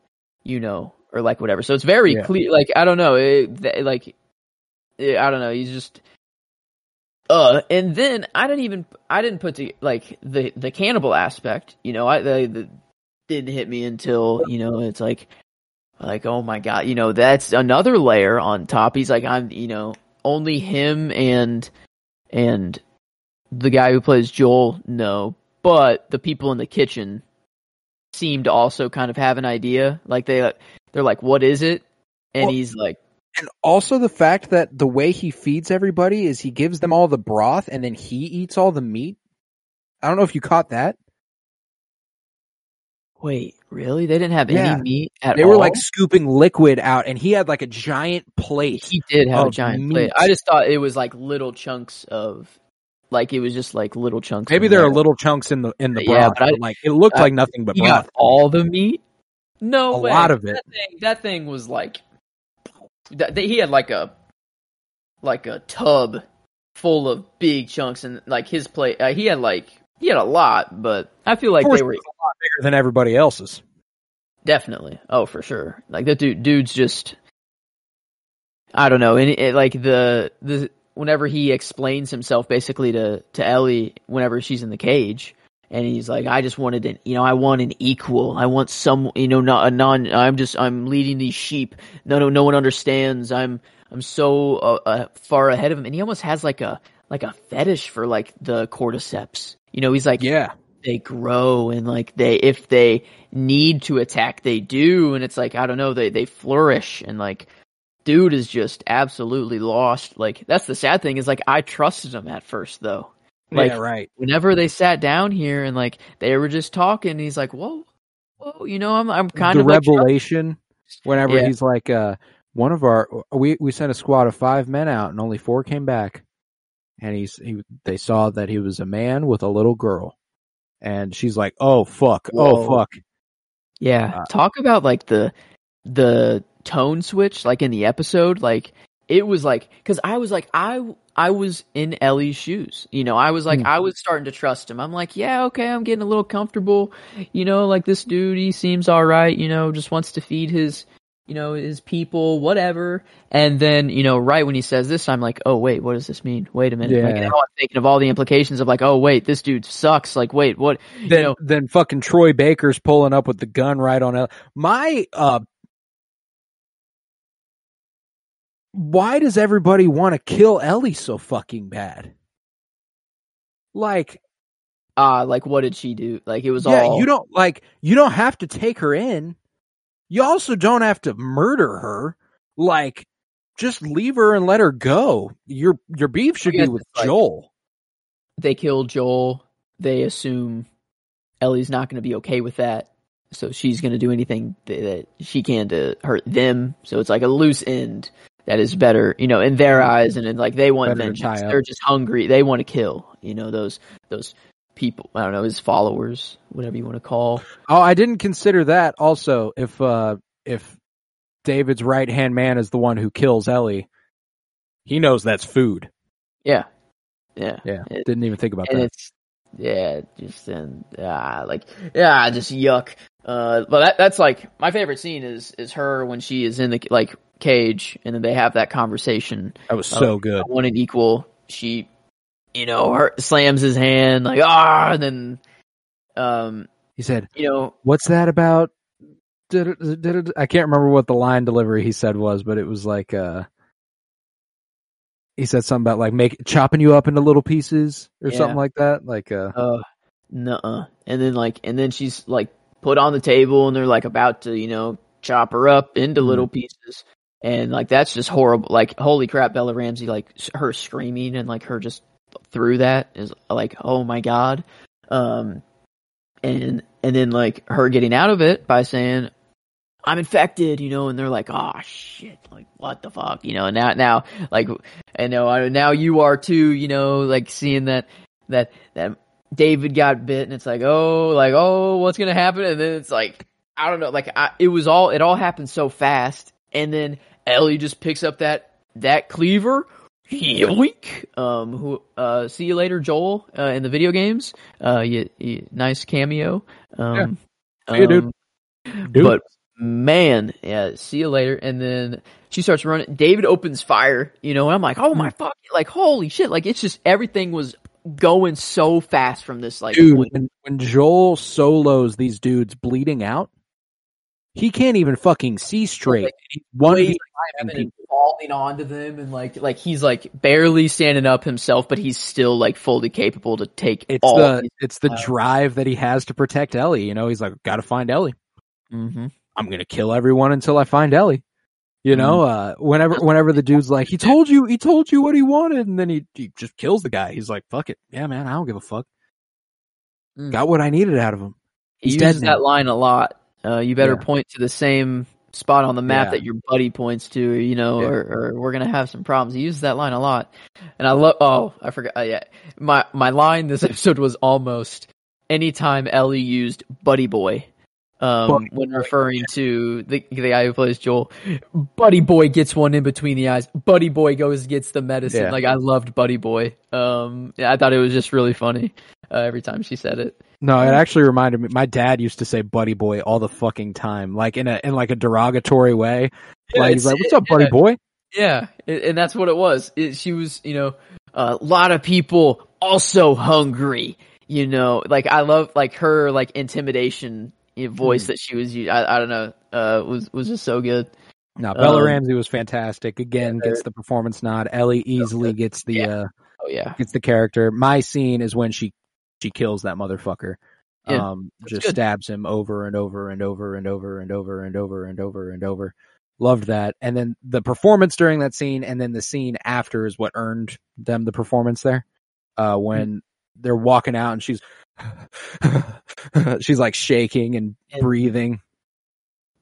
You know, or like whatever. So it's very Yeah. clear. Like I don't know. It, like I don't know. He's just uh, and then I didn't even I didn't put the like the the cannibal aspect. You know, I the, the didn't hit me until you know it's like like oh my god, you know that's another layer on top. He's like I'm you know only him and and the guy who plays Joel know, but the people in the kitchen seem to also kind of have an idea. Like they they're like, what is it? And Well, he's like. And also the fact that the way he feeds everybody is he gives them all the broth and then he eats all the meat. I don't know if you caught that. Wait, really? They didn't have Yeah. any meat at They all. They were like scooping liquid out and he had like a giant plate. He did have a giant plate. I just thought it was like little chunks of, like it was just like little chunks. Maybe there are little chunks in the in the Yeah, broth, but I- like it looked I- like nothing but broth. got all the meat. No A way. lot of it. That thing, that thing was like, that, he had like a, like a tub full of big chunks, and like his plate, uh, he had like he had a lot, but I feel like they were a lot bigger than everybody else's. Definitely. Oh, for sure. Like that dude, dude's just. I don't know. And it, like the the whenever he explains himself basically to to Ellie whenever she's in the cage, and he's like, I just wanted an, you know, I want an equal. I want some, you know, not a non. I'm just I'm leading these sheep. No, no, no one understands. I'm I'm so uh, uh, far ahead of him, and he almost has like a like a fetish for like the cordyceps. You know, he's like, Yeah. they grow and like they if they need to attack they do and it's like i don't know they they flourish and like dude is just absolutely lost like that's the sad thing is like i trusted him at first though like yeah, right. whenever they sat down here and like they were just talking he's like whoa whoa you know i'm i'm kind the of like, revelation whenever Yeah. he's like uh one of our we we sent a squad of five men out and only four came back. And he's he they saw that he was a man with a little girl. And she's like oh fuck oh fuck. Yeah, Uh, talk about like the the tone switch like in the episode like it was like cuz I was like I I was in Ellie's shoes. You know, I was like Hmm. I was starting to trust him. I'm like, yeah, okay, I'm getting a little comfortable. You know, like this dude he seems all right, you know, just wants to feed his you know, his people, whatever. And then, you know, right when he says this, I'm like, oh wait, what does this mean? Wait a minute. Like Yeah. now I'm thinking of all the implications of like, oh wait, this dude sucks. Like, wait, what you then know then fucking Troy Baker's pulling up with the gun right on El- my uh why does everybody want to kill Ellie so fucking bad? Like ah, like what did she do? Like it was yeah, all you don't like you don't have to take her in. You also don't have to murder her. Like just leave her and let her go. Your your beef should be with like- Joel. They kill Joel. They assume Ellie's not going to be okay with that, so she's going to do anything that she can to hurt them. So it's like a loose end that is better, you know, in their eyes, and then like they want Better vengeance. up. They're just hungry. They want to kill, you know, those those people. I don't know, his followers, whatever you want to call. Oh, I didn't consider that. Also, if uh if David's right hand man is the one who kills Ellie, he knows that's food. Yeah, yeah, Yeah, It- didn't even think about and that. it's yeah, just and ah, like yeah, just yuck. Uh, but that that's like my favorite scene is is her when she is in the like cage, and then they have that conversation. That was so good. One and equal. She, you know, her slams his hand like ah, and then, um, He said, you know, "What's that about?" Did- I can't remember what the line delivery he said was, but it was like uh he said something about like make chopping you up into little pieces or Yeah. something like that. Like uh uh, nuh And then like, and then she's like put on the table, and they're like about to, you know, chop her up into little pieces. And like that's just horrible. Like holy crap, Bella Ramsey, like her screaming and like her just through that is like oh my god. Um, and and then like her getting out of it by saying I'm infected, you know, and they're like, oh shit, like what the fuck, you know, and now now like I know now you are too, you know, like seeing that that that David got bit and it's like, oh, like oh, what's gonna happen? And then it's like I don't know, like I, it was all it all happened so fast, and then Ellie just picks up that that cleaver. Yoink! Um, who? Uh, see you later, Joel. Uh, in the video games. Uh, you, you, nice cameo. Um, Yeah, dude. um, Dude. But man, yeah. See you later. And then she starts running. David opens fire. You know, and I'm like, oh Hmm. my fuck! Like, holy shit! Like, it's just everything was going so fast from this. Like, dude, when, when Joel solos these dudes bleeding out, he can't even fucking see straight. Like, He's one Wait, behind falling onto them and like like he's like barely standing up himself, but he's still like fully capable to take It's all. the it's the drive that he has to protect Ellie. You know, he's like, got to find Ellie. mm-hmm. I'm gonna kill everyone until I find Ellie. You know, uh, whenever whenever the dude's like, he told you, he told you what he wanted, and then he, he just kills the guy. He's like, fuck it, yeah, man, I don't give a fuck. Mm. Got what I needed out of him. He He's dead uses that line a lot. Uh, you better Yeah. point to the same spot on the map Yeah. that your buddy points to, you know, Yeah. or, or we're gonna have some problems. He uses that line a lot, and I love. Oh, I forgot. Uh, yeah, my my line this episode was almost anytime Ellie used "buddy boy." Um, when referring to the the guy who plays Joel, Buddy Boy gets one in between the eyes. Buddy Boy goes gets the medicine. Like I loved Buddy Boy. Um, yeah, I thought it was just really funny uh, every time she said it. No, it actually reminded me. My dad used to say "buddy boy" all the fucking time, like in a in like a derogatory way. like he's like, "What's up, buddy yeah. boy?" Yeah, and that's what it was. It, she was, you know, a lot of people also hungry. You know, like I love like her like intimidation voice that she was. I don't know. Uh, was was just so good. No, Bella Um, Ramsey was fantastic. Again, yeah, gets the performance nod. Ellie easily gets the Yeah. uh Oh yeah, gets the character. My scene is when she she kills that motherfucker. Yeah, um, just good. stabs him over and over and over and over and over and over and over and over. Loved that. And then the performance during that scene, and then the scene after is what earned them the performance there. Uh, when they're walking out and she's she's like shaking and And- breathing.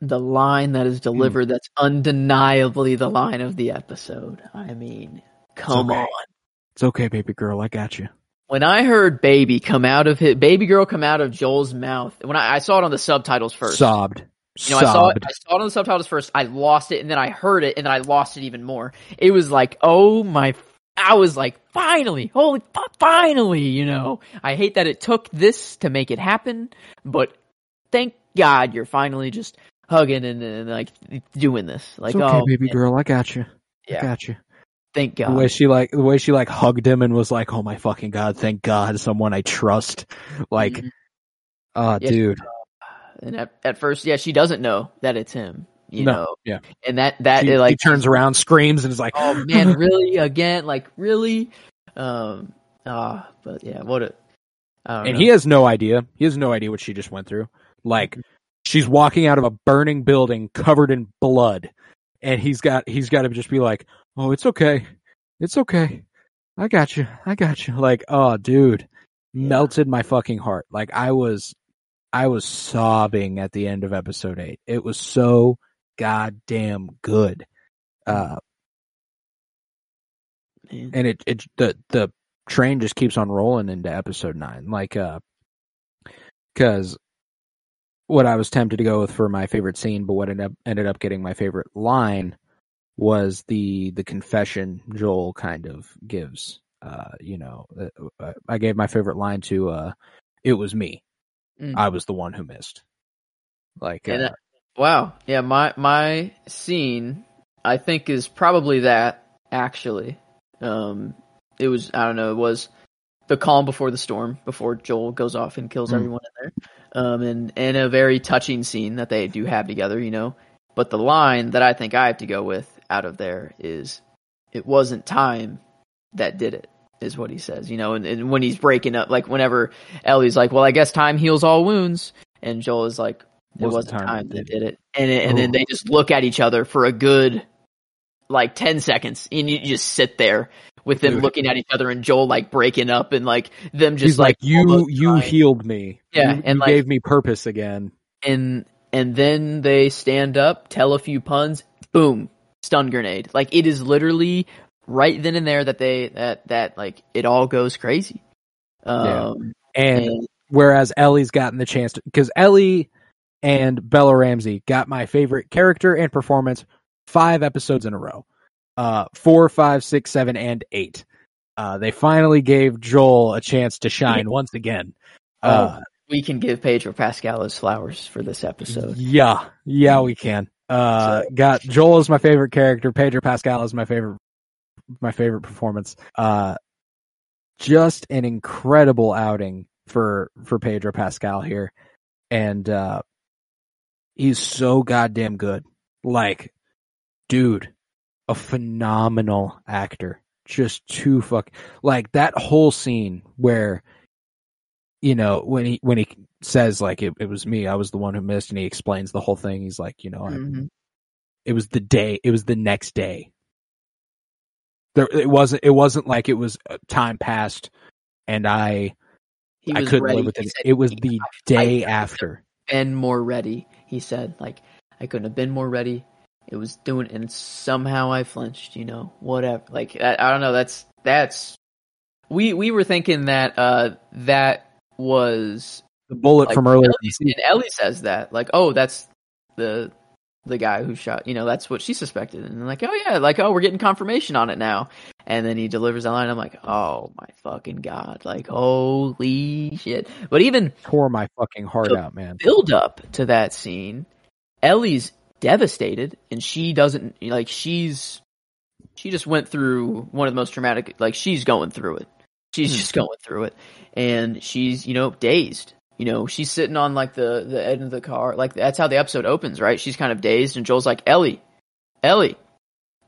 the line that is is delivered. That's undeniably the line of the episode. I mean, come okay. on. It's okay, baby girl. I got you. When I heard "baby" come out of his baby girl come out of Joel's mouth, when I, I saw it on the subtitles first, Sobbed. You know, I saw it. Sobbed. I saw it on the subtitles first. I lost it, and then I heard it, and then I lost it even more. It was like, oh my! I was like, finally, holy, finally! You know, I hate that it took this to make it happen, but thank God you're finally just hugging and, and like doing this. Like, okay, oh, baby man, girl. I got you. I yeah, got you. Thank God. The way she like the way she like hugged him and was like, "Oh my fucking god, thank God, someone I trust." Like, Mhm. ah, Yeah, dude. And at, at first, yeah, she doesn't know that it's him. You No, know, yeah. and that that She, it, like he turns around, screams, and is like, oh man, really again? Like really? Um. Ah, but yeah, what a. And know. he has no idea. He has no idea what she just went through. Like, she's walking out of a burning building covered in blood, and he's got he's got to just be like, "Oh, it's okay, it's okay, I got you, I got you." Like, oh, dude, melted my fucking heart. Like I was, I was sobbing at the end of episode eight. It was so goddamn good. Uh, Man. and it it the the train just keeps on rolling into episode nine like uh because what i was tempted to go with for my favorite scene but what ended up ended up getting my favorite line was the the confession joel kind of gives uh you know uh, i gave my favorite line to uh it was me Mm. i was the one who missed like uh, that- Wow. Yeah, my my scene I think is probably that actually. Um it was I don't know, it was the calm before the storm before Joel goes off and kills Mm. everyone in there. Um and and a very touching scene that they do have together, you know. But the line that I think I have to go with out of there is it wasn't time that did it is what he says, you know, and, and when he's breaking up like whenever Ellie's like, Well, I guess time heals all wounds and Joel is like it Wasn't wasn't time time, that did it. And it, and then they just look at each other for a good like 10 seconds and you just sit there with them Dude. looking at each other and Joel like breaking up and like them just he's like, you you crying. healed me Yeah, you, and, you like- gave me purpose again and and then they stand up, tell a few puns, boom, stun grenade. Like it is literally right then and there that they that that like it all goes crazy. Um and and whereas Ellie's gotten the chance to because Ellie and Bella Ramsey got my favorite character and performance five episodes in a row. Uh four, five, six, seven, and eight. Uh they finally gave Joel a chance to shine once again. Uh we can give Pedro Pascal his flowers for this episode. yeah, yeah we can. Uh got Joel is my favorite character, Pedro Pascal is my favorite my favorite performance. Uh just an incredible outing for for Pedro Pascal here. And uh he's so goddamn good. Like dude, a phenomenal actor. Just too fuck like that whole scene where you know when he when he says like it, it was me I was the one who missed and he explains the whole thing he's like you know I, Mhm. it was the day it was the next day there it wasn't it wasn't like it was uh, time passed and i He i couldn't ready. live with it said, it was the day I- after been more ready. He said, like, I couldn't have been more ready. It was doing, and somehow I flinched. You know, whatever. Like, I, I don't know. That's that's. We we were thinking that uh that was the bullet like, from earlier Ellie, and Ellie says that like, oh, that's the the guy who shot. You know, that's what she suspected, and like, oh yeah, like, oh, we're getting confirmation on it now. And then he delivers that line. I'm like, oh my fucking god, like, holy shit. But even tore my fucking heart out man build up to that scene, Ellie's devastated and she doesn't like she's she just went through one of the most traumatic like she's going through it. She's hmm. just going through it and she's, you know, dazed. You know, she's sitting on like the the end of the car. Like that's how the episode opens, right? She's kind of dazed and Joel's like, "Ellie. Ellie.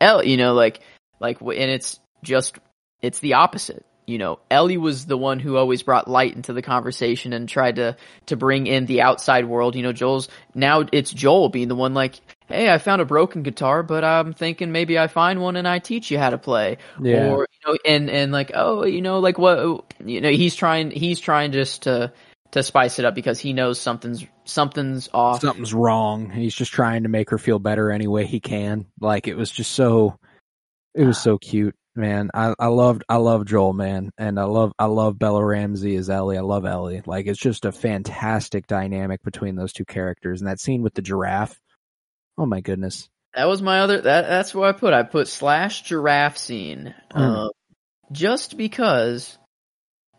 Ellie, you know, like like and it's just it's the opposite you know ellie was the one who always brought light into the conversation and tried to to bring in the outside world you know joel's now it's joel being the one like hey i found a broken guitar but i'm thinking maybe i find one and i teach you how to play. Yeah. Or you know and and like oh you know like what you know he's trying he's trying just to to spice it up because he knows something's something's off. Something's wrong. He's just trying to make her feel better any way he can. Like it was just so it was so cute man. I i loved i love joel man. And i love i love bella ramsey as ellie. I love ellie. Like it's just a fantastic dynamic between those two characters. And that scene with the giraffe oh my goodness That was my other. That that's what I put. I put slash giraffe scene, Mm. um, just because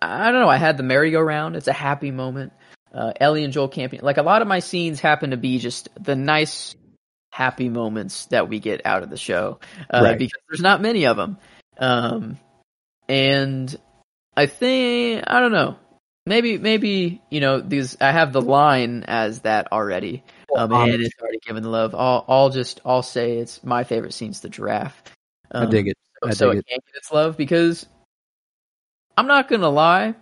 I don't know. I had the merry-go-round. It's a happy moment. Uh, Ellie and Joel camping. Like a lot of my scenes happen to be just the nice, happy moments that we get out of the show uh, Right. because there's not many of them. Um, and I think I don't know. Maybe maybe you know these. I have the line as that already. Um, Um, and it's already given the love. I'll, I'll just, I'll say it's my favorite scene's the giraffe. i dig it So, I so dig it it. can't get its love because I'm not gonna lie,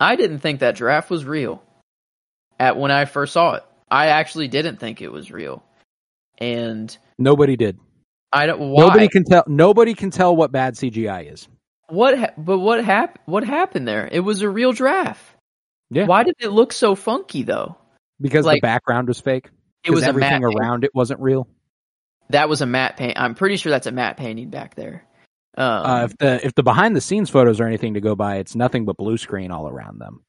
I didn't think that giraffe was real. At when I first saw it, I actually didn't think it was real. and Nobody did. I don't why Nobody can tell. Nobody can tell what bad CGI is. what ha- but what hap- what happened there? It was a real giraffe. Yeah. Why did it look so funky though? Because Like, the background was fake. It was everything around it wasn't real. That was a matte paint. I'm pretty sure that's a matte painting back there. Um, Uh, if the if the behind the scenes photos are anything to go by, it's nothing but blue screen all around them.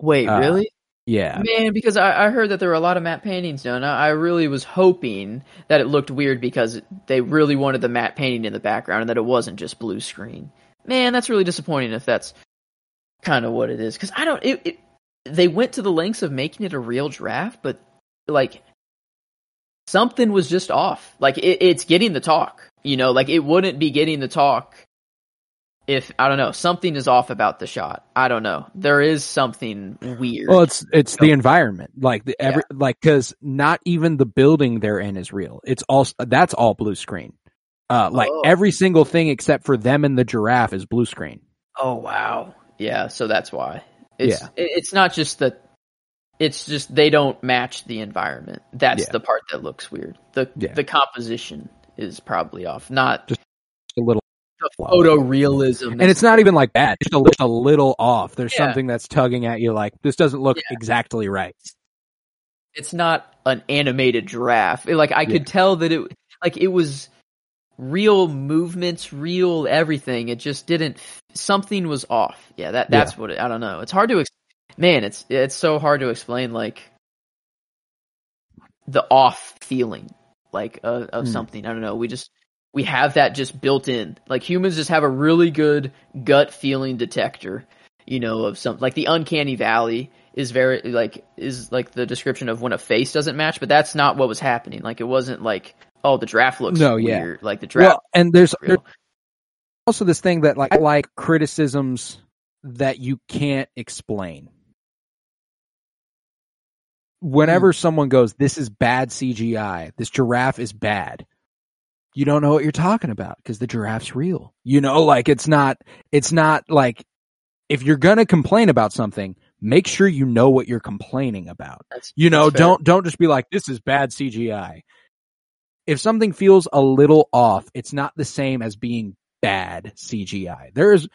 wait, uh, really? Yeah, Man, because I, I heard that there were a lot of matte paintings done. I, I really was hoping that it looked weird because they really wanted the matte painting in the background and that it wasn't just blue screen. Man, that's really disappointing if that's kind of what it is. Because I don't. It, it, they went to the lengths of making it a real draft, but like something was just off. Like it, it's getting the talk. You know, like it wouldn't be getting the talk if I don't know something is off about the shot. I don't know. There is something weird. Well, it's it's the environment, like the every like because not even the building they're in is real. It's all that's all blue screen. Uh, like Oh. every single thing except for them and the giraffe is blue screen. Oh wow. Yeah, so that's why. It's Yeah. it's not just that it's just they don't match the environment. That's Yeah. the part that looks weird. The Yeah. the composition is probably off, not Just a little, photorealism. and it's not even like bad. It's just a, a little off. There's Yeah. something that's tugging at you. Like this doesn't look Yeah. exactly right. it's not an animated giraffe. Like I could tell that it like it was real movements, real everything. It just didn't something was off. Yeah, that that's what it, I don't know. It's hard to ex- man, it's it's so hard to explain like the off feeling like uh, of Hmm. something. I don't know. We just we have that just built in. Like humans just have a really good gut feeling detector, you know, of some like the uncanny valley is very like is like the description of when a face doesn't match, but that's not what was happening. Like it wasn't like oh the draft looks No, yeah. weird. Like the draft Well, and there's, there's also this thing that like I like criticisms that you can't explain. Whenever Hmm. someone goes, "This is bad CGI. This giraffe is bad," you don't know what you're talking about because the giraffe's real. You know, like it's not. It's not like if you're gonna complain about something, make sure you know what you're complaining about. That's, You know, don't don't just be like this is bad CGI. If something feels a little off, it's not the same as being bad CGI. There is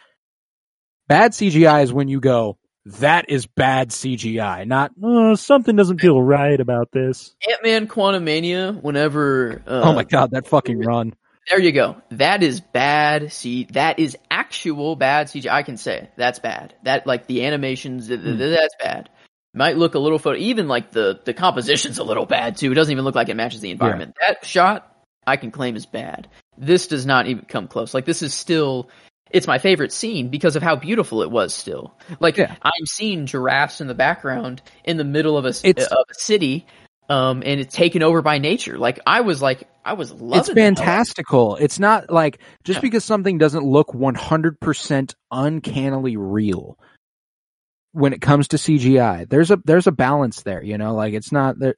bad CGI is when you go that is bad CGI, not oh, something doesn't feel right about this. Ant Man Quantumania. Whenever uh, oh my god, that fucking run. There you go. That is bad. See, that is actual bad CGI. I can say that's bad. That like the animations, Hmm. that's bad. Might look a little photo. Even like the the composition's a little bad too. It doesn't even look like it matches the environment. That shot I can claim is bad. This does not even come close. Like this is still. It's my favorite scene because of how beautiful it was. Still, like Yeah. I'm seeing giraffes in the background in the middle of a It's- of a city, um, and it's taken over by nature. Like I was like I was loving. It's fantastical. It's not like just Yeah. because something doesn't look 100% uncannily real when it comes to CGI. There's a there's a balance there, you know, like it's not there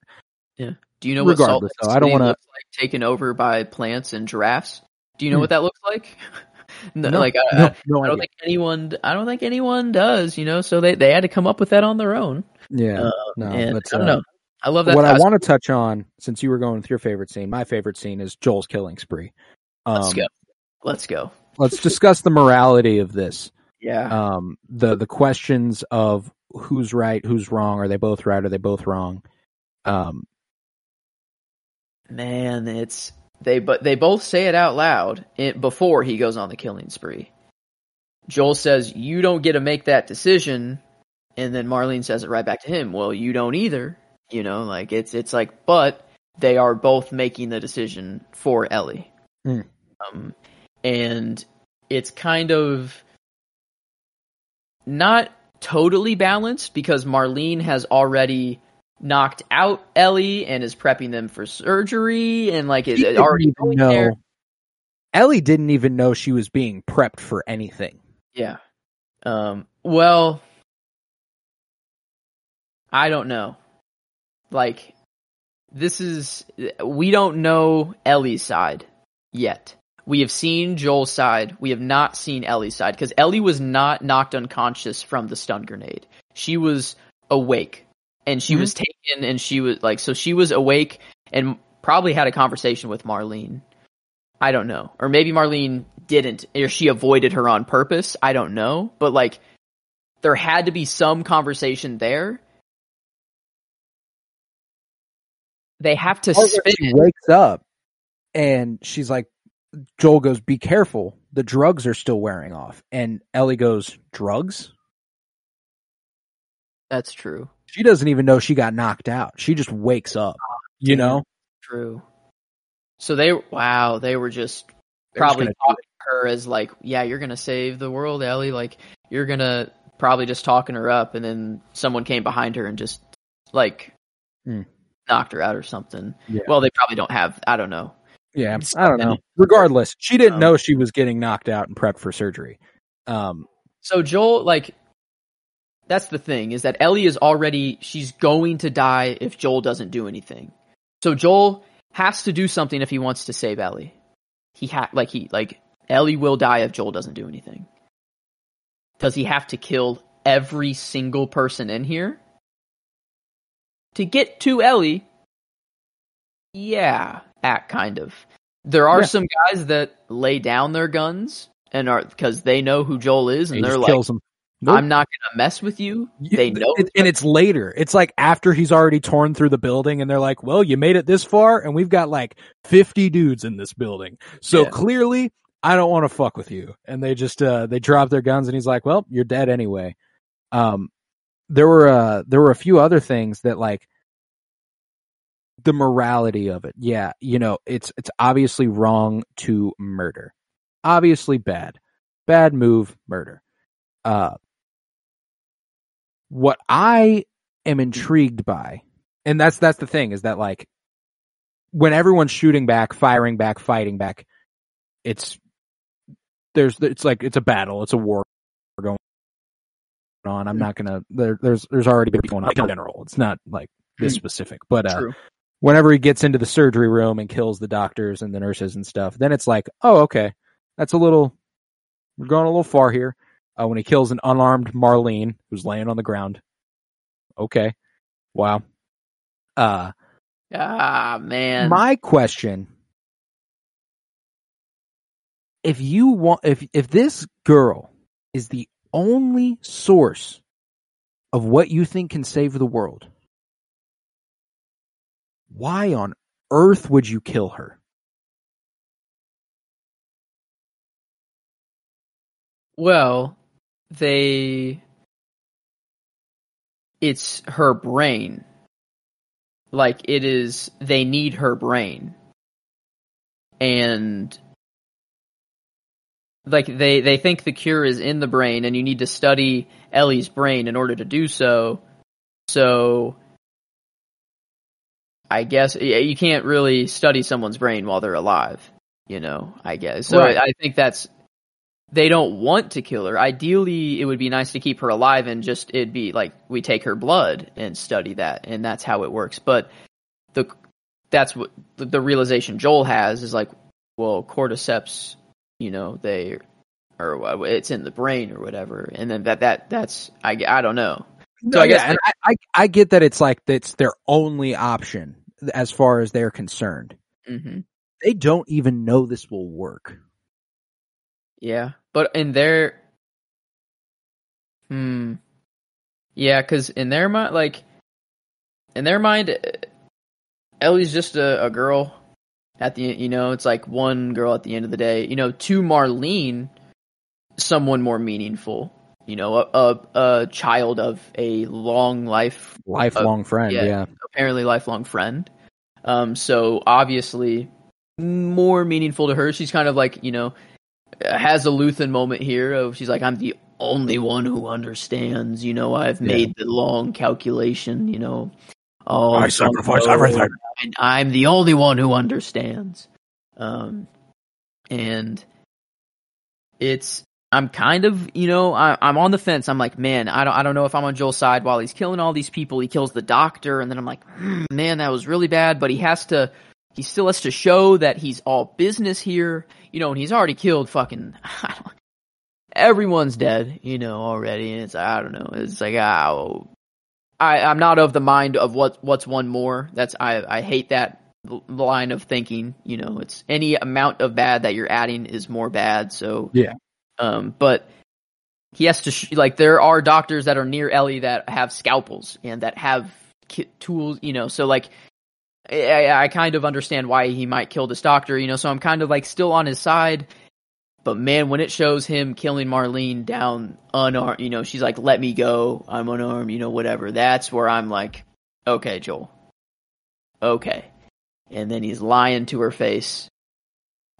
Do you know what Salt Lake though, I don't wanna- like taken over by plants and giraffes? Do you know Hmm. what that looks like? no, No, like I, no, I, no I don't idea. think anyone. I don't think anyone does. You know, so they they had to come up with that on their own. Yeah. Uh, no, and but I don't uh, know. I love that. what I want to touch on, since you were going with your favorite scene, my favorite scene is Joel's killing spree. Um, Let's go. Let's go. let's discuss the morality of this. Yeah. Um, the the questions of who's right, who's wrong, are they both right, are they both wrong? Um, Man, it's they but they both say it out loud it, before he goes on the killing spree. Joel says, "You don't get to make that decision," and then Marlene says it right back to him. Well, you don't either. You know, like it's it's like, but they are both making the decision for Ellie. Hmm. Um, and it's kind of not totally balanced because Marlene has already knocked out Ellie and is prepping them for surgery and like is it already going know. there. Ellie didn't even know she was being prepped for anything. Yeah. Um well I don't know. Like this is we don't know Ellie's side yet. We have seen Joel's side. We have not seen Ellie's side because Ellie was not knocked unconscious from the stun grenade. She was awake and she Mhm. was taken and she was like so she was awake and probably had a conversation with Marlene. I don't know. Or maybe Marlene didn't, or she avoided her on purpose. I don't know. But like, there had to be some conversation there. They have to Part spin she wakes up and she's like, Joel goes, "Be careful, the drugs are still wearing off." And Ellie goes, "Drugs?" That's true. She doesn't even know she got knocked out. She just wakes up. You know, True. So they, wow, they were just They're probably gonna talking to her as like, yeah, you're gonna save the world, Ellie. Like you're gonna probably just talking her up, and then someone came behind her and just like Hmm. knocked her out or something. Yeah. Well, they probably don't have. I don't know. Yeah, I don't know. Regardless, she didn't Um, know she was getting knocked out and prepped for surgery. Um, So Joel, like, that's the thing is that Ellie is already she's going to die if Joel doesn't do anything. So Joel has to do something if he wants to save Ellie. He ha like he like Ellie will die if Joel doesn't do anything. Does he have to kill every single person in here to get to Ellie? Yeah, act kind of. There are Yeah. some guys that lay down their guns and are because they know who Joel is, and he they're like. Nope. I'm not gonna mess with you. You- They know. it- and it's later. It's like after he's already torn through the building, and they're like, "Well, you made it this far, and we've got like fifty dudes in this building, so Yeah. clearly, I don't want to fuck with you." And they just uh they drop their guns, and he's like, "Well, you're dead anyway." Um, there were uh there were a few other things that like the morality of it. Yeah, you know, it's it's obviously wrong to murder, obviously bad, bad move, murder. Uh, what I am intrigued by, and that's that's the thing, is that like when everyone's shooting back, firing back, fighting back, it's there's it's like it's a battle, it's a war going on. I'm not gonna there, there's there's already been going on in general. It's not like this specific, but uh. Whenever he gets into the surgery room and kills the doctors and the nurses and stuff, then it's like, oh, okay, that's a little, we're going a little far here. Uh, when he kills an unarmed Marlene who's laying on the ground. Okay. Wow. Uh, Ah man. my question, if you want, if, if this girl is the only source of what you think can save the world, why on earth would you kill her? well, they. It's her brain. Like it is. They need her brain. And. Like they, they think the cure is in the brain, and you need to study Ellie's brain in order to do so. So, I guess you can't really study someone's brain while they're alive. You know, I guess. So Right. I, I think that's they don't want to kill her. Ideally, it would be nice to keep her alive and just it'd be like we take her blood and study that, and that's how it works. But the that's what the, the realization Joel has is like, well, cordyceps, you know, they or uh, it's in the brain or whatever, and then that that that's I I don't know. No, I I guess and I, I I get that it's like it's their only option as far as they're concerned. hmm They don't even know this will work. Yeah, but in their, hmm, yeah, because in their mind, like, in their mind, uh, Ellie's just a, a girl. At the you know, it's like one girl at the end of the day. You know, to Marlene, someone more meaningful. You know, a a, a child of a long life Lifelong friend, yeah. yeah. apparently lifelong friend. Um, so obviously more meaningful to her. She's kind of like, you know, has a Luthen moment here of she's like, I'm the only one who understands, you know, I've Yeah. made the long calculation, you know. Oh, I sacrifice no, everything. And I'm the only one who understands. Um, and it's I'm kind of, you know, I, I'm on the fence. I'm like, man, I don't, I don't know if I'm on Joel's side while he's killing all these people. He kills the doctor, and then I'm like, hmm, man, that was really bad. But he has to, he still has to show that he's all business here, you know. And he's already killed fucking, everyone's dead, you know, already. And it's, I don't know, it's like, oh, I, I'm not of the mind of what, what's one more. That's, I, I hate that line of thinking. You know, it's any amount of bad that you're adding is more bad. So Yeah. Um, but he has to sh- like there are doctors that are near Ellie that have scalpels and that have ki- tools. You know, so like. I, I kind of understand why he might kill this doctor, you know, so I'm kind of like still on his side. But man, when it shows him killing Marlene down unarmed, you know, she's like, "Let me go, I'm unarmed," you know, whatever. That's where I'm like, "Okay, Joel, okay." And then he's lying to her face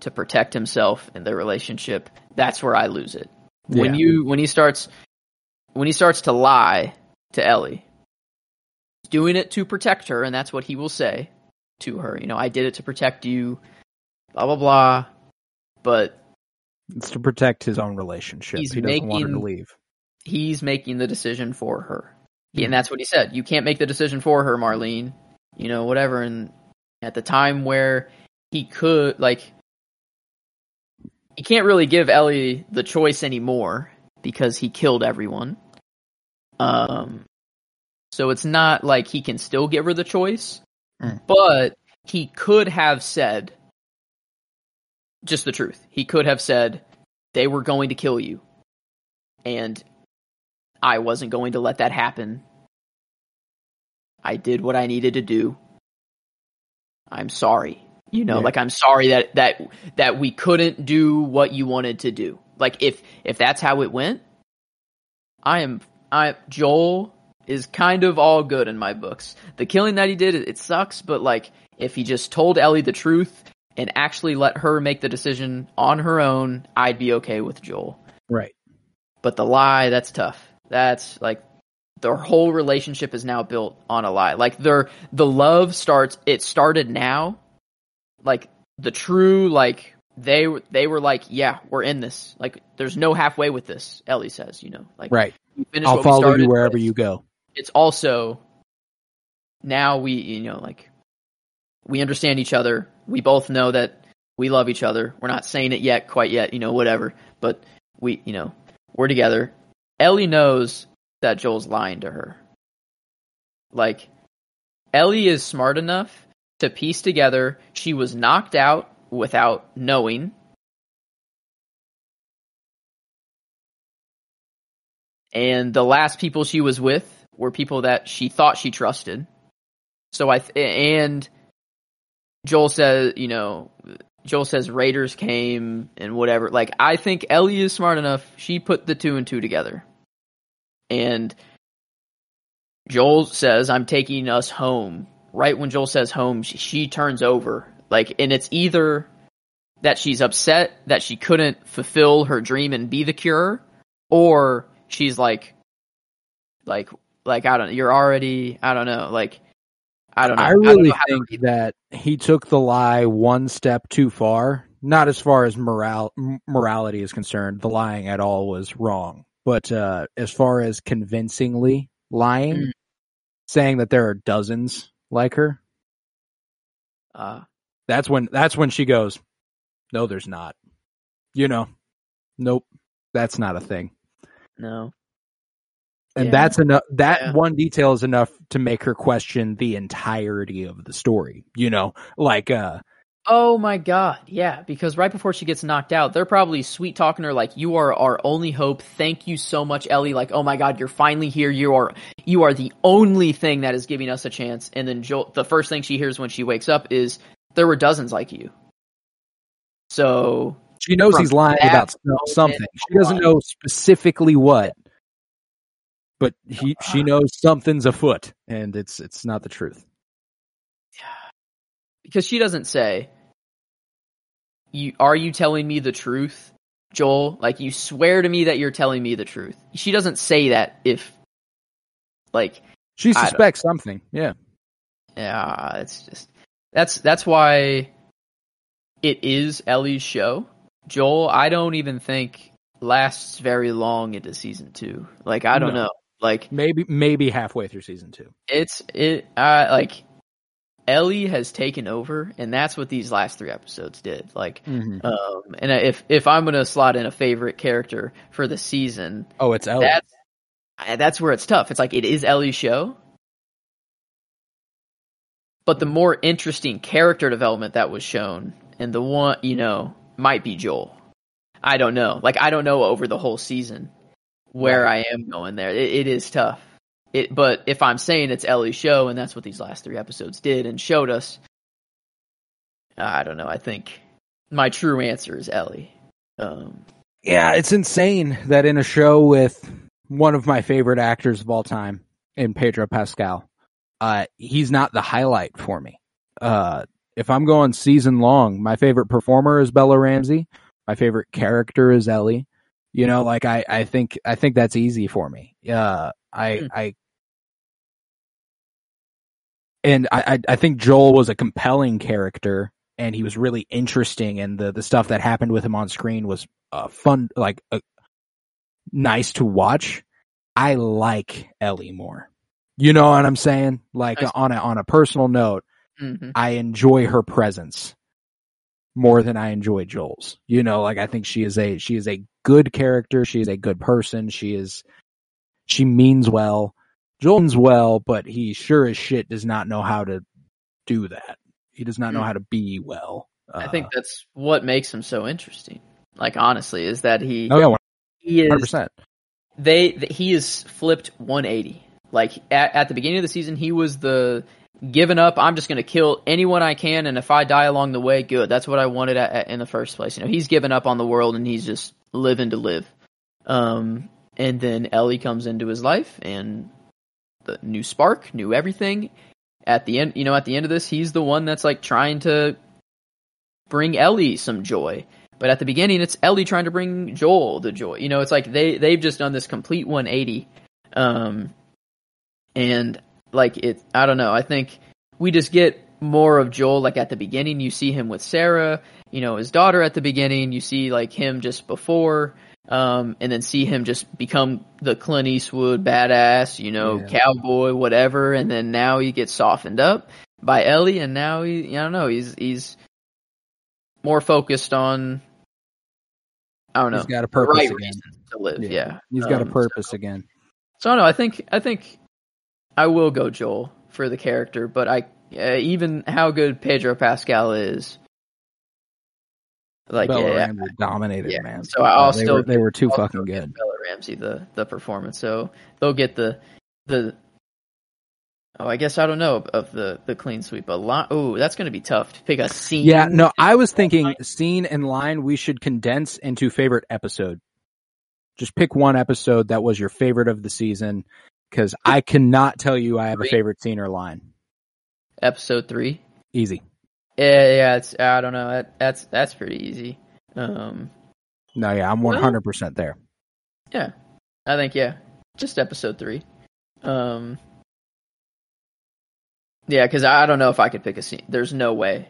to protect himself and their relationship. That's where I lose it. When you when he starts when he starts to lie to Ellie, he's doing it to protect her, and that's what he will say to her. You know, I did it to protect you, blah blah blah. But It's to protect his own relationship. He's he doesn't want her to leave. he's making the decision for her. He, hmm. and that's what he said. You can't make the decision for her, Marlene. You know, whatever. And at the time where he could, like, he can't really give Ellie the choice anymore because he killed everyone. Um, so it's not like he can still give her the choice, Mm. but he could have said just the truth. He could have said they were going to kill you, and I wasn't going to let that happen. I did what I needed to do. I'm sorry. You know, Yeah. like I'm sorry that that that we couldn't do what you wanted to do. Like if if that's how it went, I am I Joel is kind of all good in my books. The killing that he did, it, it sucks, but like if he just told Ellie the truth and actually let her make the decision on her own, I'd be okay with Joel. Right. But the lie, that's tough. That's like their whole relationship is now built on a lie. Like their the love starts it started now. Like the true like they were they were like, yeah, we're in this. Like there's no halfway with this. Ellie says, you know, like Right. I'll follow started, you wherever you go. It's also now we you know like we understand each other. We both know that we love each other. We're not saying it yet, quite yet, you know, whatever. But we, you know, we're together. Ellie knows that Joel's lying to her. Like, Ellie is smart enough to piece together she was knocked out without knowing. And the last people she was with were people that she thought she trusted. So I, th- and Joel says, you know, Joel says Raiders came and whatever. Like, I think Ellie is smart enough. She put the two and two together. And Joel says, I'm taking us home. Right when Joel says home, she, she turns over. Like, and it's either that she's upset that she couldn't fulfill her dream and be the cure, or she's like, like, like, I don't know, you're already, I don't know, like, I don't know. I really know how to think that he took the lie one step too far. Not as far as moral morality is concerned. The lying at all was wrong. But uh, as far as convincingly lying, Mm. saying that there are dozens like her, Uh, that's when that's when she goes, "No, there's not." You know, nope, that's not a thing. no. And Yeah. that's enough. That Yeah. one detail is enough to make her question the entirety of the story. You know, like uh, Oh my god, yeah, because right before she gets knocked out, they're probably sweet talking her like, "You are our only hope. Thank you so much, Ellie." Like, "Oh my god, you're finally here. You are you are the only thing that is giving us a chance." And then Joel, the first thing she hears when she wakes up is, "There were dozens like you." So She knows he's lying about something. She doesn't know specifically what, but he she knows something's afoot, and it's it's not the truth. Because she doesn't say, "You are you telling me the truth, Joel? Like you swear to me that you're telling me the truth." She doesn't say that if, like, She suspects something. Yeah, yeah, it's just that's that's why it is Ellie's show. Joel, I don't even think lasts very long into season two. Like I don't No. know. Like maybe maybe halfway through season two. it's it uh like Ellie has taken over and that's what these last three episodes did. Like Mm-hmm. um and if if I'm going to slot in a favorite character for the season, Oh, it's Ellie. that's that's where it's tough. It's like it is Ellie's show. but the more interesting character development that was shown, and the one you know might be Joel. I don't know. Like I don't know over the whole season where I am going there. It, it is tough. It, but if I'm saying it's Ellie's show, and that's what these last three episodes did and showed us, I don't know. I think my true answer is Ellie. Um, Yeah, it's insane that in a show with one of my favorite actors of all time, in Pedro Pascal, uh, he's not the highlight for me. Uh, if I'm going season long, my favorite performer is Bella Ramsey. My favorite character is Ellie. You know, like I, I think, I think that's easy for me. Uh, I, Hmm. I, and I, I, think Joel was a compelling character and he was really interesting and the, the stuff that happened with him on screen was uh, fun, like uh, nice to watch. I like Ellie more. You know what I'm saying? Like see. on a on a personal note, mhm. I enjoy her presence more than I enjoy Joel's. You know, like I think she is a she is a good character. She is a good person. She is she means well. Means well, but he sure as shit does not know how to do that. He does not know Mm. how to be well. I Uh, think that's what makes him so interesting. Like honestly, is that he oh yeah, he hundred is they th- he is flipped 180 like at, at the beginning of the season he was the given up i'm just going to kill anyone i can and if i die along the way good that's what i wanted at, at- in the first place you know he's given up on the world and he's just living to live um and then ellie comes into his life and the new spark new everything at the end you know at the end of this he's the one that's like trying to bring ellie some joy but at the beginning, it's Ellie trying to bring Joel the joy. You know, it's like they they've just done this complete 180. Um, and like it, I don't know. I think we just get more of Joel. Like at the beginning, you see him with Sarah. You know, his daughter at the beginning. You see like him just before. Um, and then see him just become the Clint Eastwood badass, you know, Yeah. cowboy, whatever. And then now he gets softened up by Ellie, and now he, I don't know, he's he's more focused on I don't know He's got a purpose right again. to live. Yeah. Yeah, He's got a Um, purpose again. So I don't know. I think I think I will go Joel for the character, but I uh, even how good Pedro Pascal is, like Bella yeah, Ramsey dominated, yeah. man. So I'll they still were, they were too I'll fucking good. Bella Ramsey the the performance, so they'll get the the. Oh, I guess I don't know of the the clean sweep. A lot. Oh, that's going to be tough to pick a scene. Yeah, no, I was thinking scene and line we should condense into favorite episode. Just pick one episode that was your favorite of the season, because I cannot tell you I have a favorite scene or line. episode three. Easy. Yeah, yeah. It's I don't know. That, that's that's pretty easy. Um, No, yeah, I'm 100 percent there. Yeah, I think yeah, just episode three. Um, yeah, because I, I don't know if I could pick a scene. There's no way.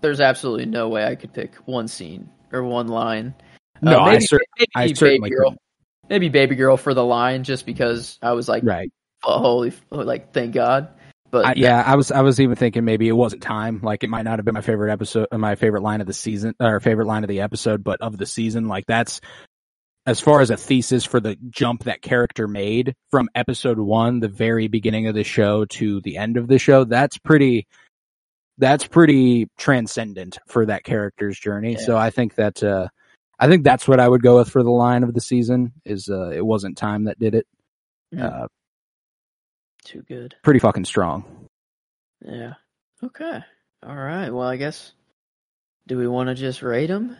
There's absolutely no way I could pick one scene or one line. No, Uh, I maybe, cer- maybe I baby certainly girl. couldn't. Maybe baby girl for the line, just because I was like, Right. oh, holy, like thank God. But I, yeah, I was I was even thinking maybe it wasn't time. Like it might not have been my favorite episode, uh, my favorite line of the season, or favorite line of the episode, but of the season. Like that's as far as a thesis for the jump that character made from episode one, the very beginning of the show to the end of the show. That's pretty. That's pretty transcendent for that character's journey. Yeah. So I think that uh, I think that's what I would go with for the line of the season. Is uh, it wasn't time that did it. Uh, too good. pretty fucking strong. Yeah. Okay. All right. Well, I guess. Do we want to just rate them?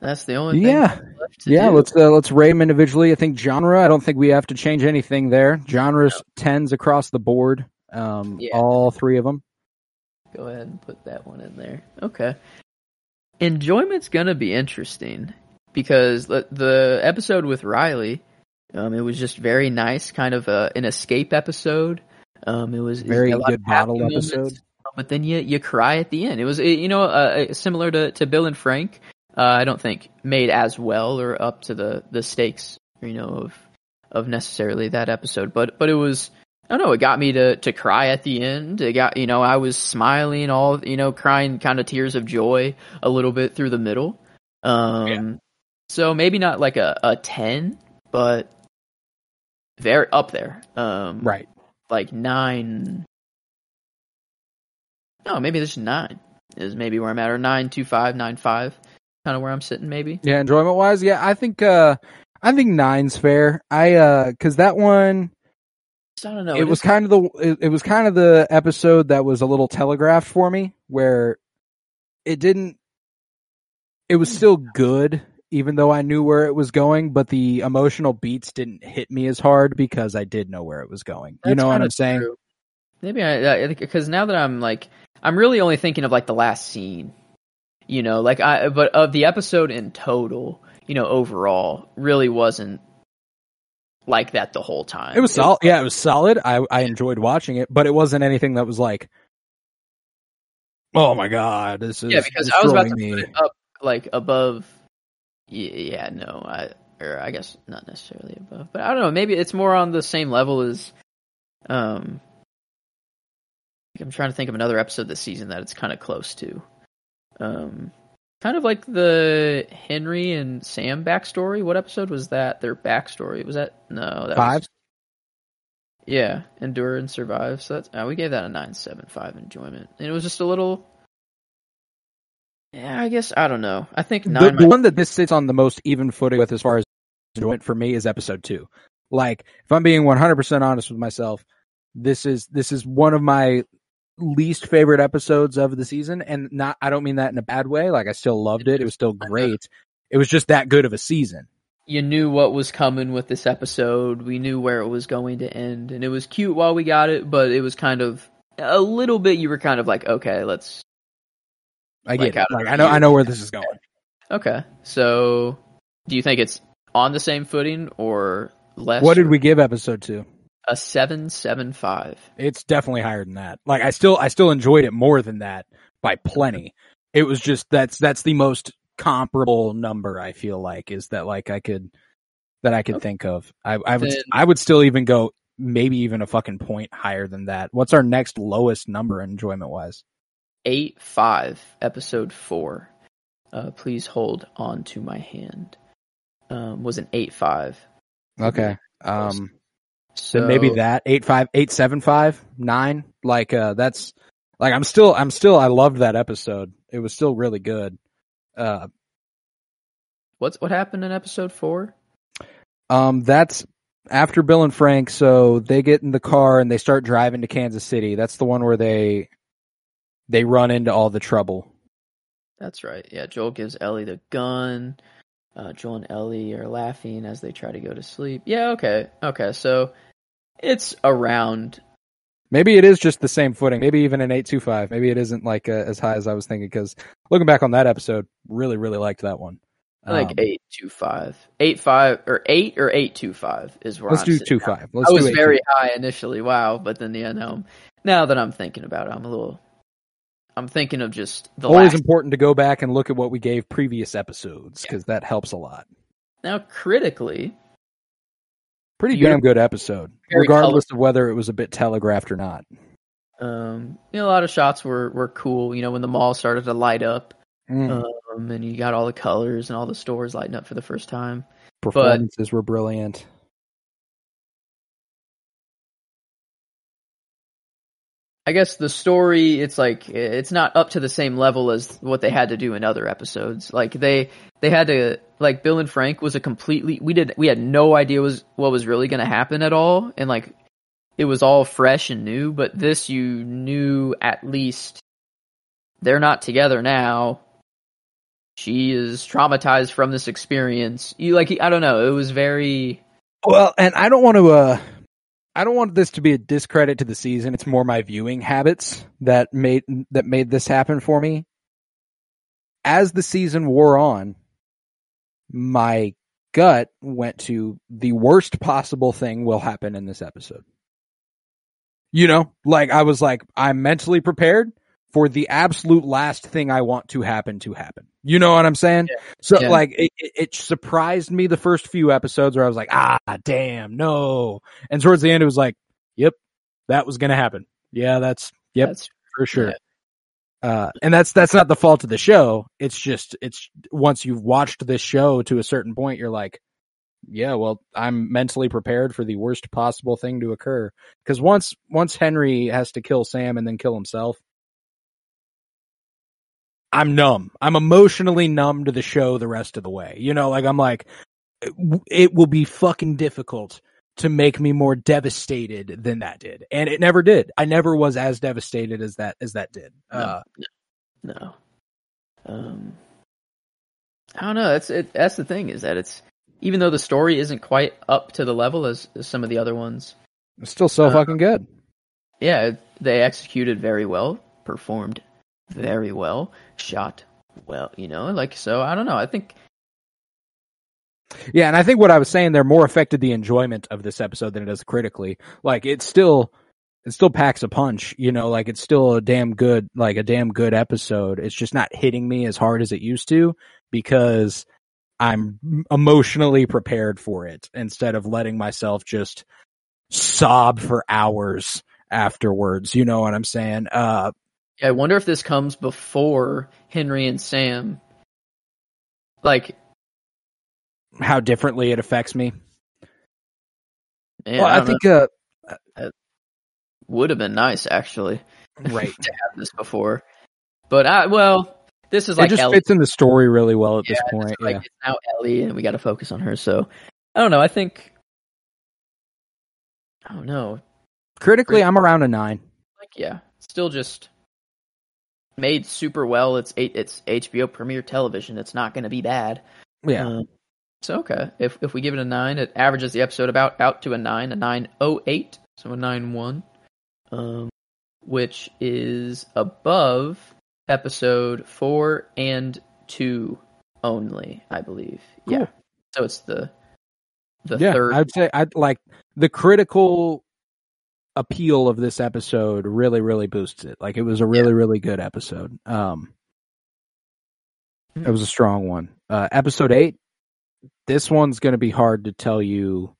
That's the only Yeah. left to Yeah, do. let's uh, let's rate them individually. I think genre. I don't think we have to change anything there. Genres tens across the board. Um, Yeah. all three of them. Go ahead and put that one in there. Okay. Enjoyment's gonna be interesting because the, the episode with Riley, um, it was just very nice, kind of a, an escape episode. Um, it was it Very had a good moments, episode. but then you you cry at the end. It was you know uh, similar to to Bill and Frank. Uh, I don't think made as well or up to the the stakes you know of of necessarily that episode, but but it was I don't know. It got me to to cry at the end. It got you know I was smiling all you know crying kind of tears of joy a little bit through the middle. Um, so maybe not like a a ten, but very up there. Um, Right. like nine Oh, maybe this is nine. Is maybe where I'm at, or nine two five nine five, kind of where I'm sitting. Maybe. Yeah, enjoyment wise, yeah, I think uh I think nine's fair. I uh cuz that one I don't know. it was kind of the it, it was kind of the episode that was a little telegraphed for me where it didn't it was still good even though I knew where it was going, but the emotional beats didn't hit me as hard because I did know where it was going. you know what I'm saying? true. Maybe I because now that I'm like I'm really only thinking of like the last scene, you know, like I but of the episode in total, you know, overall, really wasn't like that the whole time. It was solid. Yeah, it was solid. I I enjoyed watching it, but it wasn't anything that was like, oh my god, this is yeah, because I was about to destroying put it up like above. Yeah, no, I or I guess not necessarily above, but I don't know. Maybe it's more on the same level as. Um, I'm trying to think of another episode this season that it's kind of close to. Um, kind of like the Henry and Sam backstory. What episode was that? Their backstory was that? No, that Five? Was, yeah, endure and survive. So that's uh, we gave that a nine seven five enjoyment, and it was just a little. Yeah, I guess I don't know. I think The, nine. the one that this sits on the most even footing with as far as enjoyment for me is episode two. Like, if I'm being 100% honest with myself, this is this is one of my least favorite episodes of the season, and not I don't mean that in a bad way. Like, I still loved it; it was still great. It was just that good of a season. you knew what was coming with this episode. We knew where it was going to end, and it was cute while we got it, but it was kind of a little bit. You were kind of like, okay, let's. I Like, get out it. Like, I know I know where this is going. Okay, so do you think it's on the same footing or less? What did we give episode two? A seven seven five. It's definitely higher than that. Like I still I still enjoyed it more than that by plenty. It was just that's that's the most comparable number I feel like is that like I could that I could think of. I I would Then- I would still even go maybe even a fucking point higher than that. What's our next lowest number enjoyment wise? Eight five episode four uh please hold on to my hand um was an eight five Okay. Um so maybe that eight five eight seven five nine like uh that's like I'm still I'm still I loved that episode. It was still really good. Uh what's what happened in episode four Um, that's after Bill and Frank. So they get in the car and they start driving to Kansas City. That's the one where they they run into all the trouble. that's right yeah joel gives ellie the gun uh joel and ellie are laughing as they try to go to sleep yeah okay okay so it's around Maybe it is just the same footing. Maybe even an eight two five. Maybe it isn't like uh, as high as I was thinking. Because looking back on that episode, really really liked that one. I like Um, eight two five eight five or eight or eight two five is where Let's I'm do two five. Let's I was eight very high initially. Wow, but then yeah, no. Now that I'm thinking about it, I'm a little. I'm thinking of just the Always last. important to go back and look at what we gave previous episodes because that helps a lot. Now critically, Pretty damn good episode, regardless of whether it was a bit telegraphed or not. um, you know, a lot of shots were were cool. You know, when the mall started to light up, Mm. um, and you got all the colors and all the stores lighting up for the first time. Performances were brilliant. I guess the story it's like it's not up to the same level as what they had to do in other episodes. Like they they had to like Bill and Frank was a completely we did we had no idea was what was really going to happen at all and like it was all fresh and new, but this you knew at least they're not together now. She is traumatized from this experience. You like I don't know, it was very Well, and I don't want to uh I don't want this to be a discredit to the season. It's more my viewing habits that made that made this happen for me. As the season wore on, my gut went to the worst possible thing will happen in this episode. You know, like I was like I'm mentally prepared for the absolute last thing I want to happen to happen. You know what I'm saying? So Yeah. like it, it, surprised me the first few episodes where I was like, ah, damn, no. And towards the end, it was like, yep, that was gonna happen. Yeah, that's yep that's for sure. Uh, and that's that's not the fault of the show. It's just it's once you've watched this show to a certain point, you're like, yeah, well, I'm mentally prepared for the worst possible thing to occur. Because once once Henry has to kill Sam and then kill himself, I'm numb. I'm emotionally numb to the show the rest of the way. You know, like I'm like, it, will be fucking difficult to make me more devastated than that did, and it never did. I never was as devastated as that as that did. No, Uh, no. Um, I don't know. That's it. That's the thing is that it's even though the story isn't quite up to the level as, as some of the other ones. it's still so Uh, fucking good. Yeah, they executed very well, performed very well, shot well. You know, like so. I don't know. I think Yeah, and I think what I was saying there more affected the enjoyment of this episode than it does critically. Like it still it still packs a punch, you know, like it's still a damn good like a damn good episode. It's just not hitting me as hard as it used to because I'm emotionally prepared for it instead of letting myself just sob for hours afterwards. You know what I'm saying? Uh I wonder if this comes before Henry and Sam. Like, how differently it affects me. man, well, I, I, think know. uh would have been nice actually right. to have this before. But I well, this is like it just Ellie. fits in the story really well at this point. It's like yeah. it's now Ellie, and we got to focus on her. So I don't know. I think I don't know. Critically, I'm around a nine. Like yeah, still just made super well. It's. It's HBO Premiere Television. It's not going to be bad. Yeah. Um, so okay, if if we give it a nine, it averages the episode about out to a nine, a nine oh eight, so a nine one, um, which is above episode four and two only, I believe. Yeah, so it's the the yeah, third. I'd say I'd like the critical appeal of this episode really, really boosts it. Like it was a really, really good episode. Um, it was a strong one. Uh, episode eight. This one's going to be hard to tell you.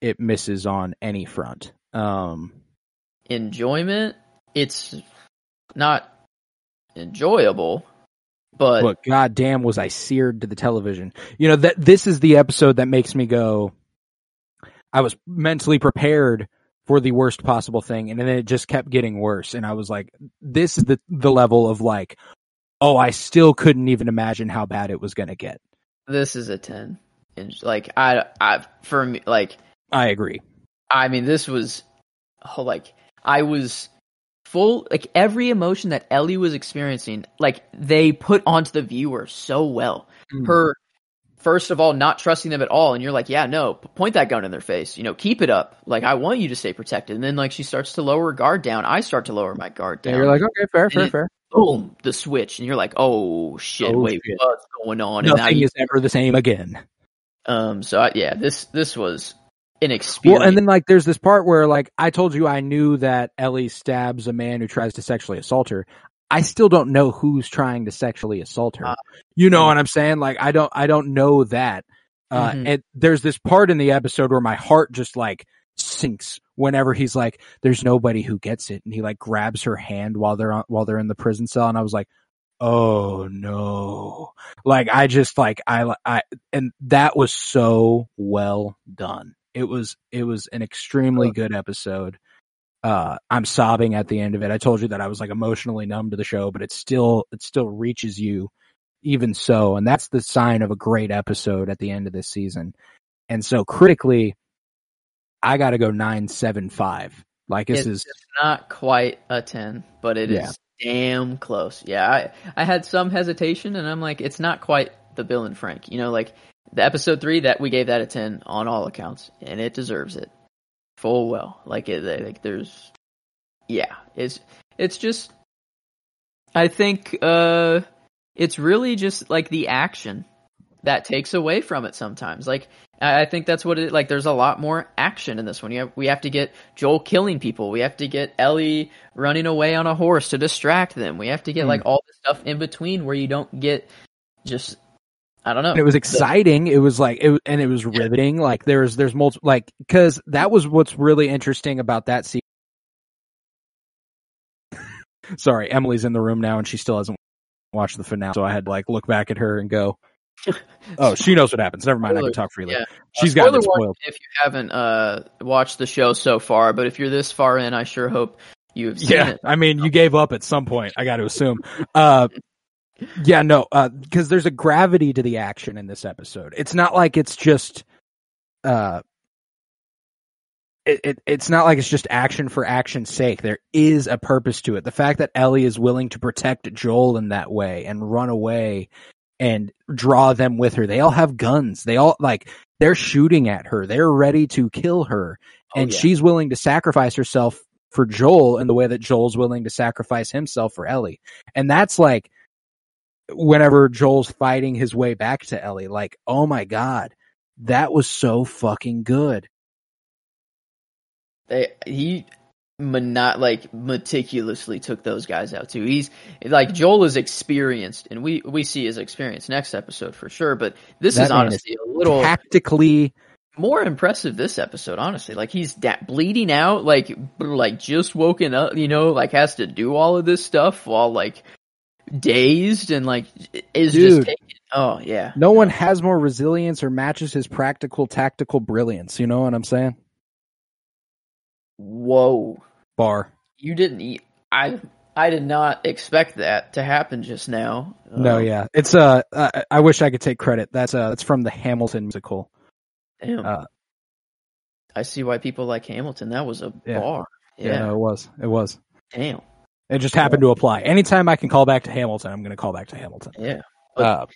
It misses on any front. Um, enjoyment. It's not enjoyable, but but goddamn, was I seared to the television? You know that this is the episode that makes me go. I was mentally prepared for the worst possible thing, and then it just kept getting worse. And I was like, "This is the the level of like, oh, I still couldn't even imagine how bad it was going to get." this is a ten. And like I, I for me, like I agree. I mean, this was oh, like I was full like every emotion that Ellie was experiencing, like they put onto the viewer so well. Mm. Her first of all not trusting them at all, and you're like, yeah, no, point that gun in their face. You know, keep it up. Like I want you to stay protected. And then like she starts to lower her guard down. I start to lower my guard down. And you're like, okay, fair, fair, it- fair. boom, the switch, and you're like, oh shit, Oh, wait, shit. what's going on? And now Nothing you, is ever the same again. um, so I, yeah, this this was an experience. Well, and then like there's this part where like I told you I knew that Ellie stabs a man who tries to sexually assault her. I still don't know who's trying to sexually assault her. Uh, you know what I'm saying? Like I don't I don't know that. Uh Mhm. and there's this part in the episode where my heart just like sinks whenever he's like there's nobody who gets it and he like grabs her hand while they're on, while they're in the prison cell and I was like oh no. Like I just like I I and that was so well done. It was it was an extremely good episode. Uh I'm sobbing at the end of it. I told you that I was like emotionally numb to the show, but it still it still reaches you even so and that's the sign of a great episode at the end of this season. And so critically I got to go 975. Like this it's is not quite a ten, but it is Yeah. damn close. Yeah, I I had some hesitation, and I'm like, it's not quite the Bill and Frank. You know, like the episode three that we gave that a ten on all accounts, and it deserves it full well. Like it, like there's, yeah, it's it's just, I think, uh, it's really just like the action that takes away from it sometimes. Like I think that's what it like. There's a lot more action in this one. You have, we have to get Joel killing people. We have to get Ellie running away on a horse to distract them. We have to get Hmm. like all the stuff in between where you don't get just I don't know. and it was exciting. It was like it and it was riveting. Like there's there's multiple like because that was what's really interesting about that scene. Sorry, Emily's in the room now and she still hasn't watched the finale, so I had to like look back at her and go, "Oh, she knows what happens. Never mind, I can talk freely." Yeah. She's Uh, gotten spoiler spoiled. if you haven't uh watched the show so far, but if you're this far in, I sure hope you've seen Yeah, it. I mean, you gave up at some point. I got to assume. Uh, Yeah, no, because there's a gravity to the action in this episode. It's not like it's just, uh, it, it, it's not like it's just action for action's sake. There is a purpose to it. The fact that Ellie is willing to protect Joel in that way and run away and draw them with her. They all have guns. They all like they're shooting at her. They're ready to kill her, Oh, and yeah. she's willing to sacrifice herself for Joel in the way that Joel's willing to sacrifice himself for Ellie. And that's like whenever Joel's fighting his way back to Ellie, like, oh my god, that was so fucking good. They he monot like meticulously took those guys out too. He's like Joel is experienced, and we we see his experience next episode for sure. But this That is honestly a little Tactically, more impressive this episode. Honestly, like he's da- bleeding out, like like just woken up, you know, like has to do all of this stuff while like dazed and like is just taking. Oh yeah, no one has more resilience or matches his practical tactical brilliance. You know what I'm saying? Whoa. Bar. You didn't eat. I I did not expect that to happen just now. No, Um, yeah, it's uh, I, I wish I could take credit. That's uh, that's from the Hamilton musical. Damn. Uh, I see why people like Hamilton. That was a Yeah. bar. Yeah, Yeah. no, it was, it was. Damn. It just happened to apply. Anytime I can call back to Hamilton, I'm going to call back to Hamilton. Yeah. Uh,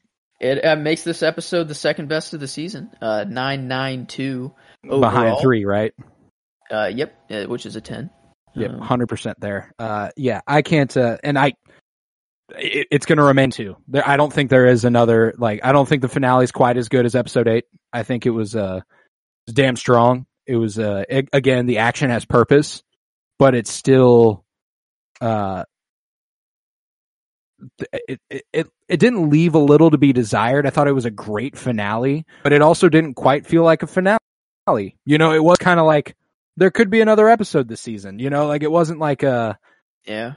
It uh, makes this episode the second best of the season. Uh, nine nine two. behind three, right? Uh, yep. Uh, which is a ten. Yep, Um, hundred percent there. Uh, yeah, I can't, uh, and I, it, it's going to remain two. There, I don't think there is another. Like, I don't think the finale is quite as good as episode eight. I think it was, uh, damn strong. It was, uh, it, again, the action has purpose, but it's still, uh, it, it it it didn't leave a little to be desired. I thought it was a great finale, but it also didn't quite feel like a finale. You know, it was kind of like there could be another episode this season. You know, like it wasn't like a Yeah.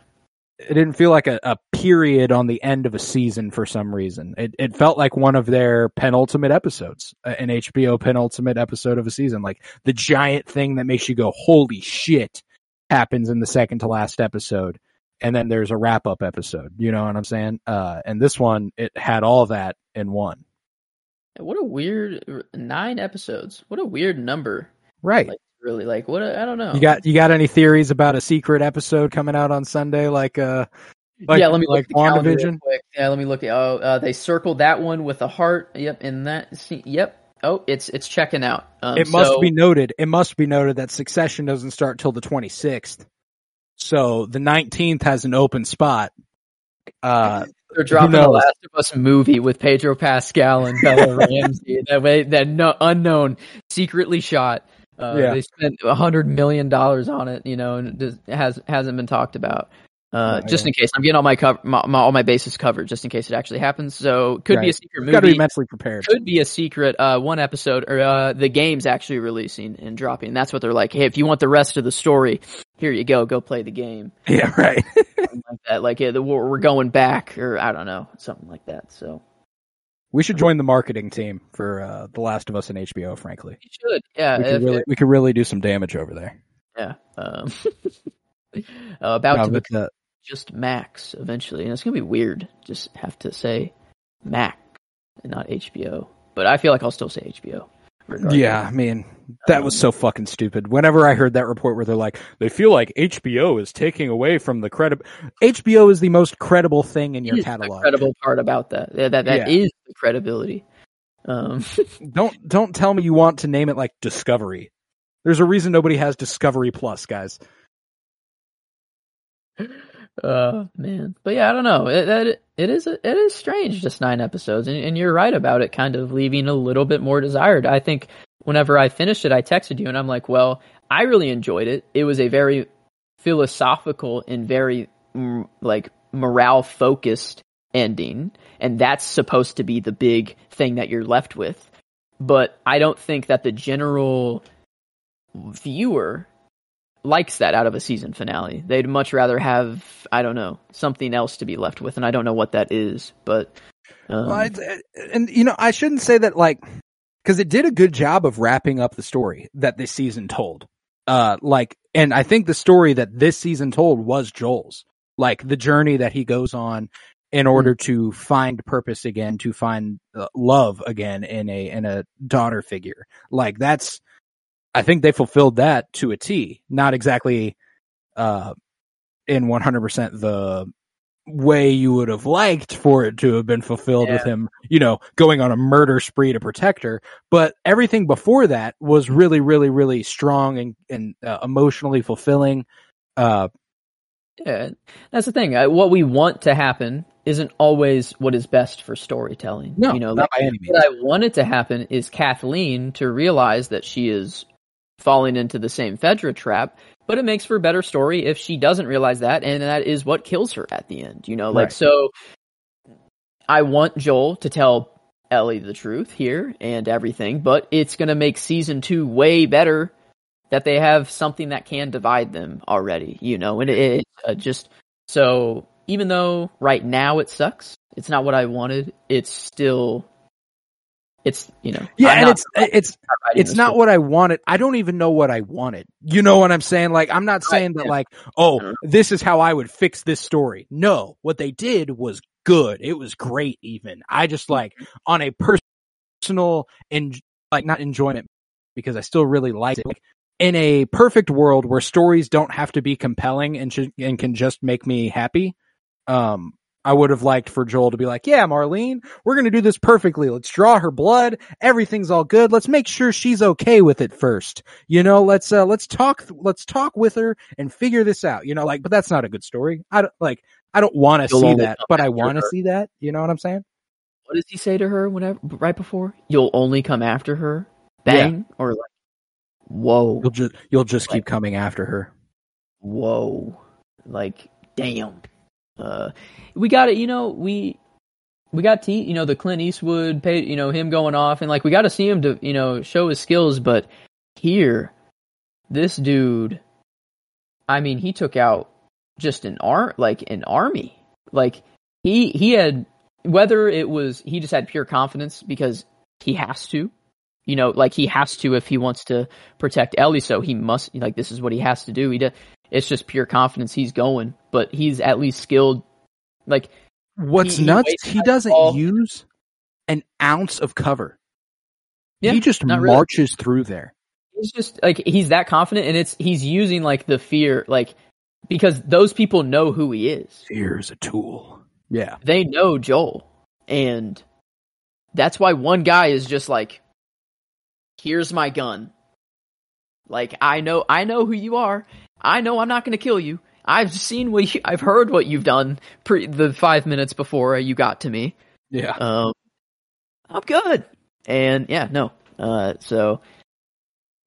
it didn't feel like a, a period on the end of a season for some reason. It it felt like one of their penultimate episodes, an HBO penultimate episode of a season. Like the giant thing that makes you go, "Holy shit!" happens in the second to last episode, and then there's a wrap up episode. You know what I'm saying? Uh, and this one, it had all that in one. What a weird nine episodes. What a weird number. Right. Like really, like what? I I don't know. you got you got any theories about a secret episode coming out on Sunday? Like uh, like, yeah, let me like look at the calendar real WandaVision. quick. Yeah, let me look at. Oh, uh, they circled that one with a heart. Yep, and that. See, yep. Oh, it's it's checking out. Um, it must so- be noted. It must be noted that Succession doesn't start till the 26th. So the 19th has an open spot. Uh, They're dropping the? Last of Us movie with Pedro Pascal and Bella Ramsey. That way, that no, unknown, secretly shot. Uh, Yeah. They spent a hundred million dollars on it, you know, and it has hasn't been talked about. Uh, Oh, just in case, I'm getting all my, cover, my, my all my bases covered, just in case it actually happens. So, could be a Right. secret got to be movie. mentally prepared. Could be a secret. Uh, one episode, or uh, the game's actually releasing and dropping. That's what they're like. Hey, if you want the rest of the story, here you go. Go play the game Yeah, right. like that. Like yeah, the, we're going back, or I don't know, something like that. So we should join the marketing team for uh, The Last of Us and HBO. Frankly, you should, yeah, we could if- really we could really do some damage over there. yeah. Um, uh, about No, to become uh, just Max eventually, and it's gonna be weird. Just have to say Mac and not HBO, but I feel like I'll still say HBO. Regardless. yeah, I mean that was so fucking stupid. Whenever I heard that report where they're like, they feel like HBO is taking away from the credit. HBO is the most credible thing in your is the catalog. credible part about that. Yeah, that that Yeah. is the credibility. Um, Don't don't tell me you want to name it like Discovery. There's a reason nobody has Discovery Plus, guys. Uh man, but yeah, I don't know. It that it is it is strange, just nine episodes, and, and you're right about it, kind of leaving a little bit more desired. I think whenever I finished it, I texted you, and I'm like, well, I really enjoyed it. It was a very philosophical and very mm, like morale focused ending, and that's supposed to be the big thing that you're left with. But I don't think that the general viewer likes that out of a season finale. They'd much rather have, I don't know, something else to be left with, and I don't know what that is, but um, Well, and you know, I shouldn't say that like because it did a good job of wrapping up the story that this season told. Uh, like, and I think the story that this season told was Joel's, like the journey that he goes on in order to find purpose again, to find uh, love again in a in a daughter figure. Like that's, I think they fulfilled that to a T. Not exactly, uh, in one hundred percent the way you would have liked for it to have been fulfilled with him, you know, going on a murder spree to protect her. But everything before that was really, really, really strong and and uh, emotionally fulfilling. Uh, Yeah, that's the thing. Uh, What we want to happen isn't always what is best for storytelling. no, you know, not by any means. what I wanted to happen is Kathleen to realize that she is falling into the same Fedra trap, but it makes for a better story if she doesn't realize that, and that is what kills her at the end. You know, like Right. so. I want Joel to tell Ellie the truth here and everything, but it's going to make season two way better that they have something that can divide them already. You know, and it, it uh, just so even though right now it sucks, it's not what I wanted. It's still, it's you know, Yeah, I'm and not it's it's it's not book. what I wanted. I don't even know what I wanted. You know what I'm saying? Like I'm not saying that like, oh, Mhm. this is how I would fix this story. No, what they did was good. It was great even. I just like on a personal and like not enjoyment because I still really liked it. Like, in a perfect world where stories don't have to be compelling and sh- and can just make me happy, um I would have liked for Joel to be like, "Yeah, Marlene, we're going to do this perfectly. Let's draw her blood. Everything's all good. Let's make sure she's okay with it first. You know, let's uh let's talk let's talk with her and figure this out. You know, like but that's not a good story. I don't like I don't want to see that, but I want to see that. You know what I'm saying? What does he say to her whenever right before? You'll only come after her, bang, or like, whoa, You'll just you'll just keep coming after her. whoa, like, damn. Uh, we got it. You know, we we got T. You know, the Clint Eastwood, pay, you know, him going off, and like we got to see him to you know show his skills. But here, this dude, I mean, he took out just an ar like an army. Like he he had whether it was he just had pure confidence because he has to. You know, like he has to if he wants to protect Ellie, so he must like this is what he has to do. He does, it's just pure confidence he's going, but he's at least skilled. Like What's He- he nuts? waits He doesn't ball. use an ounce of cover. Yeah, he just not really. marches through there. he's just like he's that confident, and it's he's using like the fear, like because those people know who he is. Fear is a tool. Yeah. They know Joel, and that's why one guy is just like, "Here's my gun." Like I know, I know who you are. I know I'm not going to kill you. I've seen what you, I've heard what you've done pre the five minutes before you got to me. Yeah. Um, I'm good. And yeah, no. Uh, so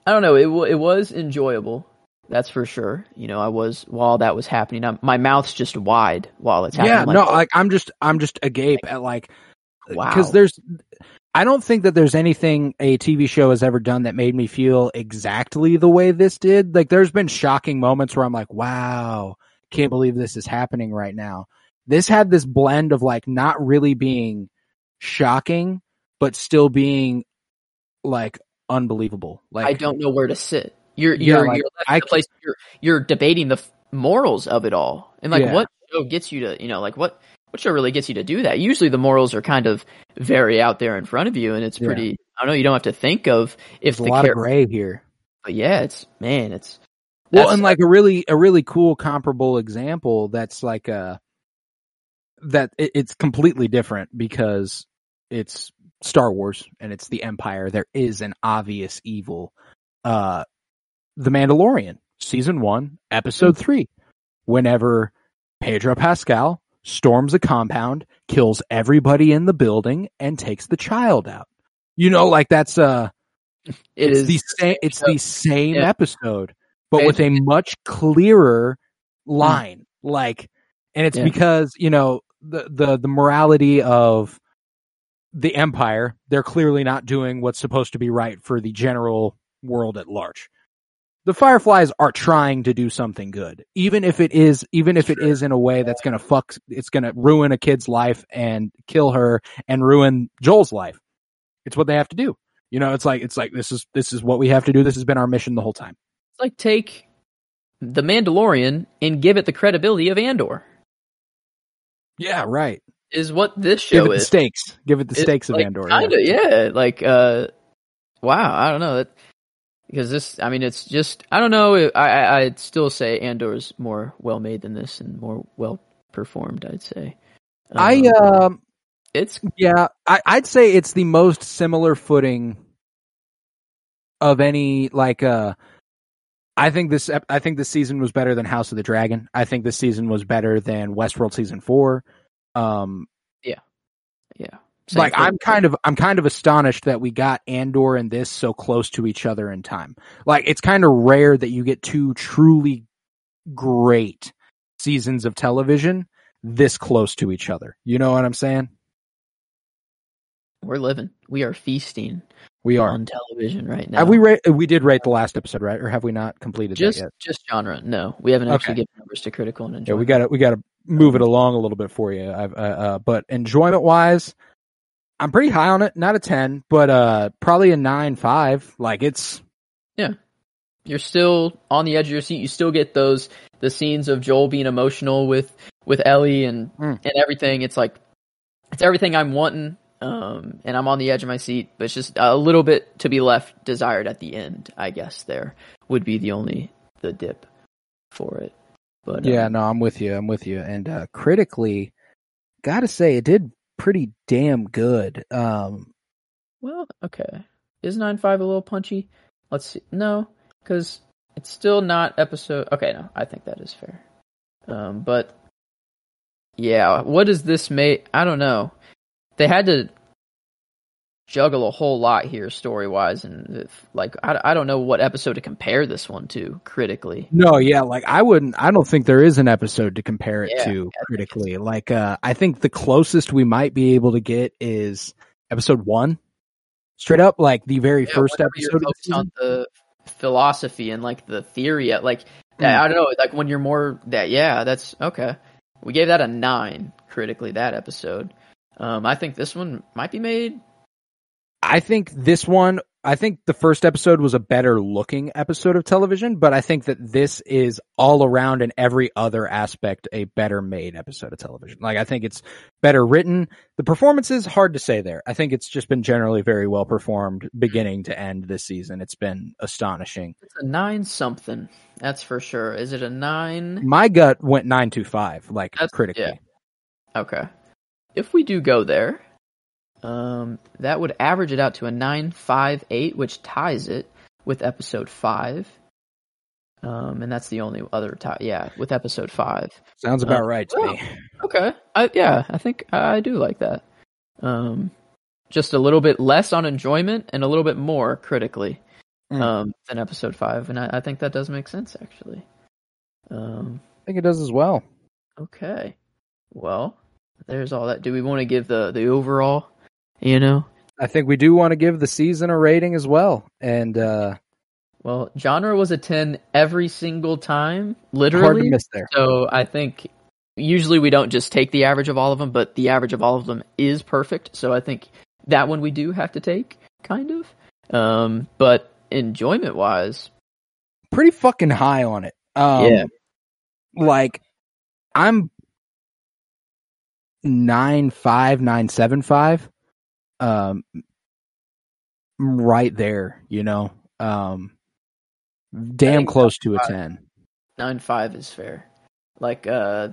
I don't know. It wa it was enjoyable. That's for sure. You know, I was while that was happening. I'm, my mouth's just wide while it's happening. yeah, I'm no, like, like I'm just I'm just agape at like wow. because there's I don't think that there's anything a TV show has ever done that made me feel exactly the way this did. Like there's been shocking moments where I'm like, wow, can't believe this is happening right now. This had this blend of like not really being shocking, but still being like unbelievable. Like I don't know where to sit. You're you're like, you're left I place you're you're debating the morals of it all, and like Yeah. what show gets you to you know like what what show really gets you to do that? Usually the morals are kind of very out there in front of you, and it's Yeah. pretty. I don't know. You don't have to think of if there's a the lot character. of gray here. But yeah, it's man, it's Well, and like a really a really cool comparable example that's like a that it, it's completely different because it's Star Wars and it's the Empire. There is an obvious evil. Uh, the Mandalorian, season one, episode three. Whenever Pedro Pascal storms a compound, kills everybody in the building, and takes the child out. You know, like that's uh it it's is the same it's the same Yeah. episode but with a much clearer line like and it's Yeah. because you know the the the morality of the empire they're clearly not doing what's supposed to be right for the general world at large the fireflies are trying to do something good even if it is even if it is in a way that's going to fuck it's going to ruin a kid's life and kill her and ruin Joel's life it's what they have to do you know, it's like it's like this is this is what we have to do. This has been our mission the whole time. It's like take the Mandalorian and give it the credibility of Andor. Yeah, right. is what this Give show the is. stakes. Give it the It's stakes of Andor. Kinda, yeah. Like, uh, wow. I don't know that because this. I mean, it's just. I don't know. I, I I'd still say Andor is more well made than this and more well performed. I'd say. I Um, um it's yeah, I, I'd say it's the most similar footing of any like uh I think this I think this season was better than House of the Dragon. I think this season was better than Westworld season 4. Um like thing. I'm kind of I'm kind of astonished that we got Andor and this so close to each other in time. Like it's kind of rare that you get two truly great seasons of television this close to each other. You know what I'm saying? We're living. We are feasting We are. on television right now. Have we ra- we did rate the last episode, right? Or have we not completed just that yet? just genre? No, we haven't actually Okay. given numbers to critical and Yeah, enjoyment. we got to we got to move it along a little bit for you. I've, uh, uh, but enjoyment wise, I'm pretty high on it. Not a ten, but uh, probably a nine five. Like it's yeah. You're still on the edge of your seat. You still get those the scenes of Joel being emotional with with Ellie and Mm. and everything. It's like it's everything I'm wanting. Um, and I'm on the edge of my seat, but it's just a little bit to be left desired at the end. I guess there would be the only the dip for it. But yeah, um, no, I'm with you. I'm with you. And uh, critically, gotta say, it did pretty damn good. Um, Well, okay. Is nine five a little punchy? Let's see. No, because it's still not episode. Okay, no, I think that is fair. Um, but yeah, what does this make? I don't know. They had to juggle a whole lot here, story wise, and if, like I, I don't know what episode to compare this one to critically. no, yeah, like I wouldn't. I don't think there is an episode to compare it Yeah, to critically. Like, uh, I think the closest we might be able to get is episode one, straight up, like the very Yeah, first episode. The on the philosophy and like the theory, uh, like that, I don't know, like when you're more that, yeah, that's okay. We gave that a nine critically that episode. Um, I think this one might be made. I think this one, I think the first episode was a better looking episode of television, but I think that this is all around in every other aspect a better made episode of television. Like I think it's better written. The performance is hard to say there. I think it's just been generally very well performed beginning to end this season. It's been astonishing. It's a nine something. That's for sure. Is it a nine? My gut went nine to five, like That's- critically. yeah. Okay. If we do go there, um, that would average it out to a nine five eight, which ties it with episode five. Um, and that's the only other tie. Yeah, with episode five. Sounds about Uh, right to well, me. Okay. I, yeah, I think I do like that. Um, just a little bit less on enjoyment and a little bit more critically Mm. um, than episode five, and I, I think that does make sense actually. Um, I think it does as well. okay. Well, there's all that. Do we want to give the the overall? You know, I think we do want to give the season a rating as well. And uh well, genre was a ten every single time, hard to literally. miss there. So I think usually we don't just take the average of all of them, but the average of all of them is perfect. So I think that one we do have to take, kind of. Um, but enjoyment wise, Pretty fucking high on it. Um, Yeah. Like I'm nine five nine seven five. Um, right there. You know. Um, damn close to a five. ten. nine five is fair. Like uh,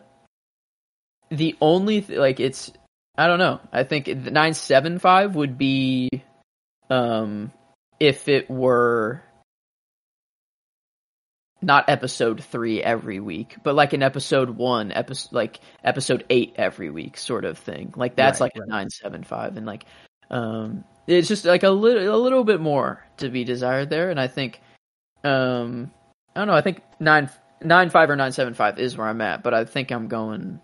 the only th- like it's I don't know. I think nine seven five would be, um, if it were not episode three every week, but like an episode one, episode like episode eight every week, sort of thing. Like that's Right, like right. a nine seven five, and like um, it's just like a little a little bit more to be desired there. And I think, um, I don't know. I think nine nine five or nine seven five is where I'm at, but I think I'm going.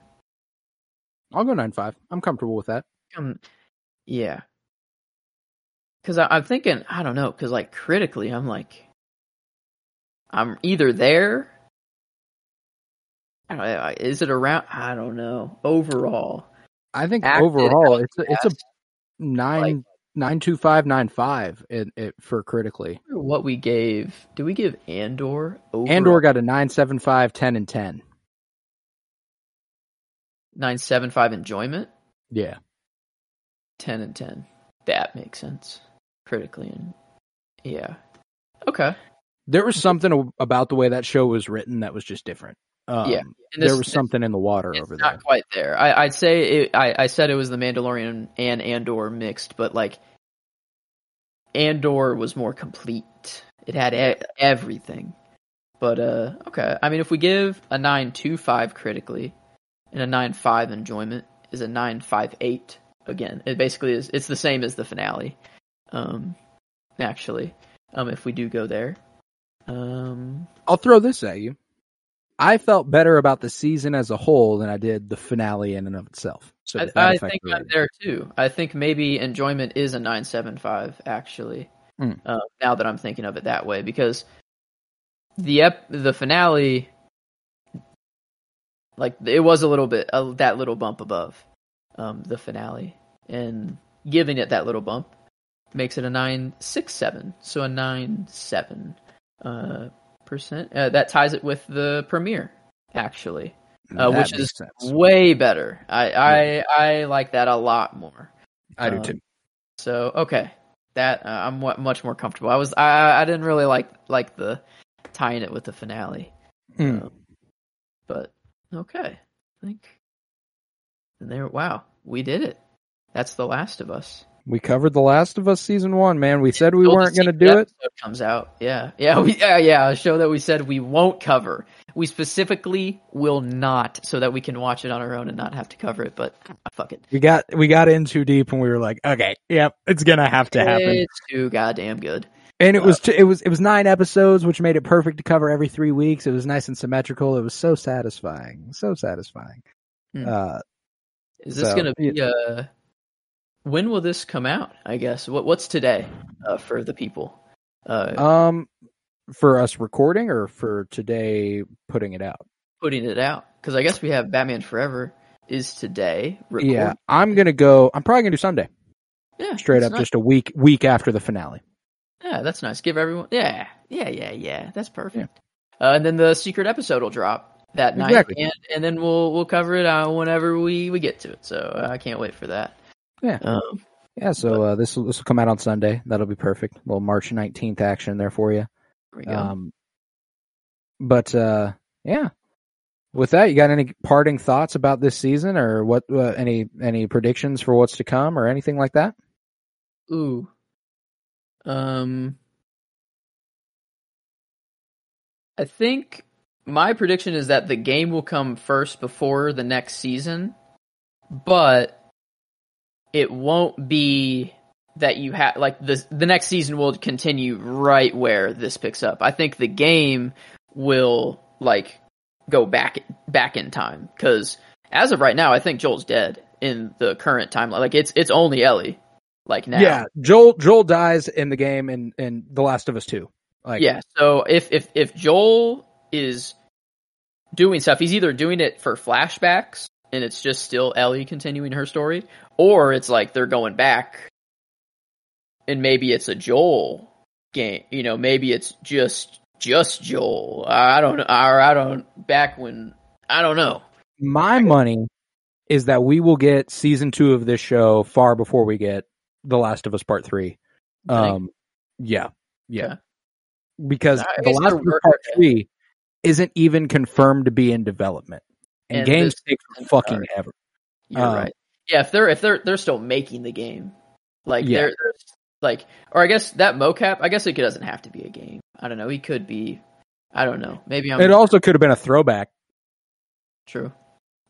I'll go nine five. I'm comfortable with that. Um, yeah, because I'm thinking I don't know. Because like critically, I'm like, I'm either there. I don't know, is it around? I don't know. Overall, I think Acted, overall it's a, it's a nine like- nine two five nine five it, it for critically. what we gave. Do we give Andor? Overall? Andor got a nine seven five ten and ten. nine seven five enjoyment. Yeah. ten and ten. That makes sense critically and yeah. Okay. There was something about the way that show was written that was just different. Um, Yeah. And there was something in the water It's over not there. quite there. I, I'd say it, I, I said it was the Mandalorian and Andor mixed, but like Andor was more complete. It had e- everything. But uh, okay. I mean, if we give a nine two five critically and a nine five enjoyment is a nine five eight again. It basically is. It's the same as the finale. Um, actually, um, if we do go there, um, I'll throw this at you. I felt better about the season as a whole than I did the finale in and of itself. So I, I think I'm there too. I think maybe enjoyment is a nine seven five actually. Hmm. Uh, now that I'm thinking of it that way, because the ep- the finale, like it was a little bit uh, that little bump above um, the finale, and giving it that little bump makes it a nine six seven, so a nine seven uh, percent. Uh, that ties it with the premiere actually uh, which is sense. way better. I, I I like that a lot more. I do um, too. So okay, that uh, I'm mu- much more comfortable. I was I I didn't really like like the tying it with the finale, Mm. um, but okay, I think. And there, wow, we did it. That's The Last of Us. We covered The Last of Us season one, man. We said we Until weren't going to do it. episode Comes out, yeah, yeah, we, yeah, yeah. A show that we said we won't cover. We specifically will not, so that we can watch it on our own and not have to cover it. But ah, fuck it. We got we got in too deep, and we were like, okay, yep, it's gonna have to happen. It's too goddamn good. And it was t- it was it was nine episodes, which made it perfect to cover every three weeks. It was nice and symmetrical. It was so satisfying, so satisfying. Hmm. Uh, Is this So, gonna be uh when will this come out? I guess what what's today uh, for the people? Uh, um, for us recording or for today putting it out. putting it out because I guess we have Batman Forever is today. Record. Yeah, I'm gonna go. I'm probably gonna do Sunday, yeah, straight up, nice. just a week week after the finale. yeah, that's nice. Give everyone yeah, yeah, yeah, yeah. That's perfect. Uh, and then the secret episode will drop that night, and and then we'll we'll cover it uh, whenever we we get to it. So uh, I can't wait for that. Yeah. Um, Yeah, so uh, this will this will come out on Sunday. That'll be perfect. A little March 19th action there for you. there. Um, but uh, yeah, with that, you got any parting thoughts about this season, or what? Uh, any any predictions for what's to come, or anything like that? Ooh. Um I think my prediction is that the game will come first before the next season, but it won't be that you have like the the next season will continue right where this picks up. I think the game will like go back back in time cuz as of right now I think Joel's dead in the current timeline. Like it's it's only Ellie like now. Yeah, Joel Joel dies in the game in in The Last of Us Two. Like, yeah. So if if if Joel is doing stuff, he's either doing it for flashbacks and it's just still Ellie continuing her story, or it's like they're going back and maybe it's a Joel game. You know, maybe it's just just Joel. I don't know. Or I don't back when I don't know. my money is that we will get season two of this show far before we get The Last of Us Part Three. Um, yeah, yeah, because I The Last of Us Part. Three isn't even confirmed to be in development, and, And games take fucking ever. You're Um, right. Yeah, if they're if they're they're still making the game, like Yeah. they're, they're like, or I guess that mocap. I guess it doesn't have to be a game. I don't know. He could be. I don't know. Maybe I'm It also could have been a throwback. true.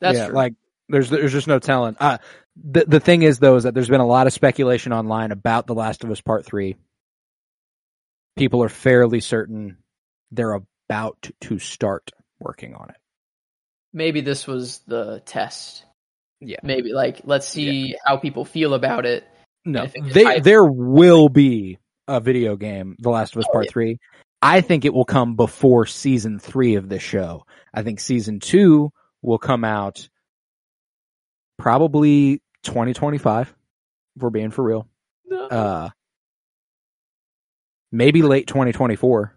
That's yeah, true. like there's there's just no telling. Uh, the the thing is though is that there's been a lot of speculation online about The Last of Us Part Three. People are fairly certain they're about to start working on it. Maybe this was the test. Yeah. Maybe like let's see how people feel about it. No, they, there will be a video game, The Last of Us Oh, Part yeah. Three. I think it will come before season three of this show. I think season two will come out probably 2025. If we're being for real, uh, maybe late 2024.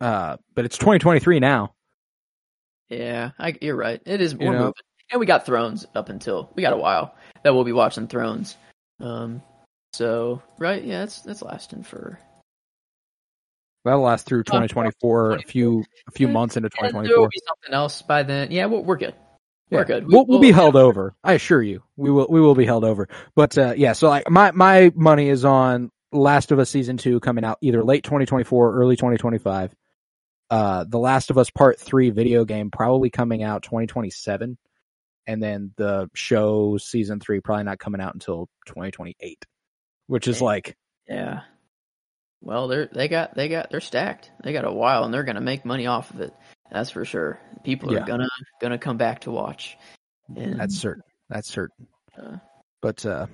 Uh, but it's 2023 now. Yeah, I, you're right. It is. You know, moving. and we got Thrones up until we got a while that we'll be watching Thrones. Um, so right, yeah, it's it's lasting for That'll last through 2024, a few a few months into and there will 2024. be something else by then. Yeah, we're, we're good. Yeah. We're good. We'll, we'll be held over. I assure you, we will we will be held over. But uh, yeah, so like my my money is on Last of Us season two coming out either late 2024, early 2025. Uh, The Last of Us Part Three video game probably coming out 2027, and then the show season three probably not coming out until 2028, which is like Yeah. Well, they're they got they got they're stacked. They got a while, and they're gonna make money off of it. That's for sure. People are Yeah. gonna gonna come back to watch. And, That's certain. That's certain. Uh, but uh,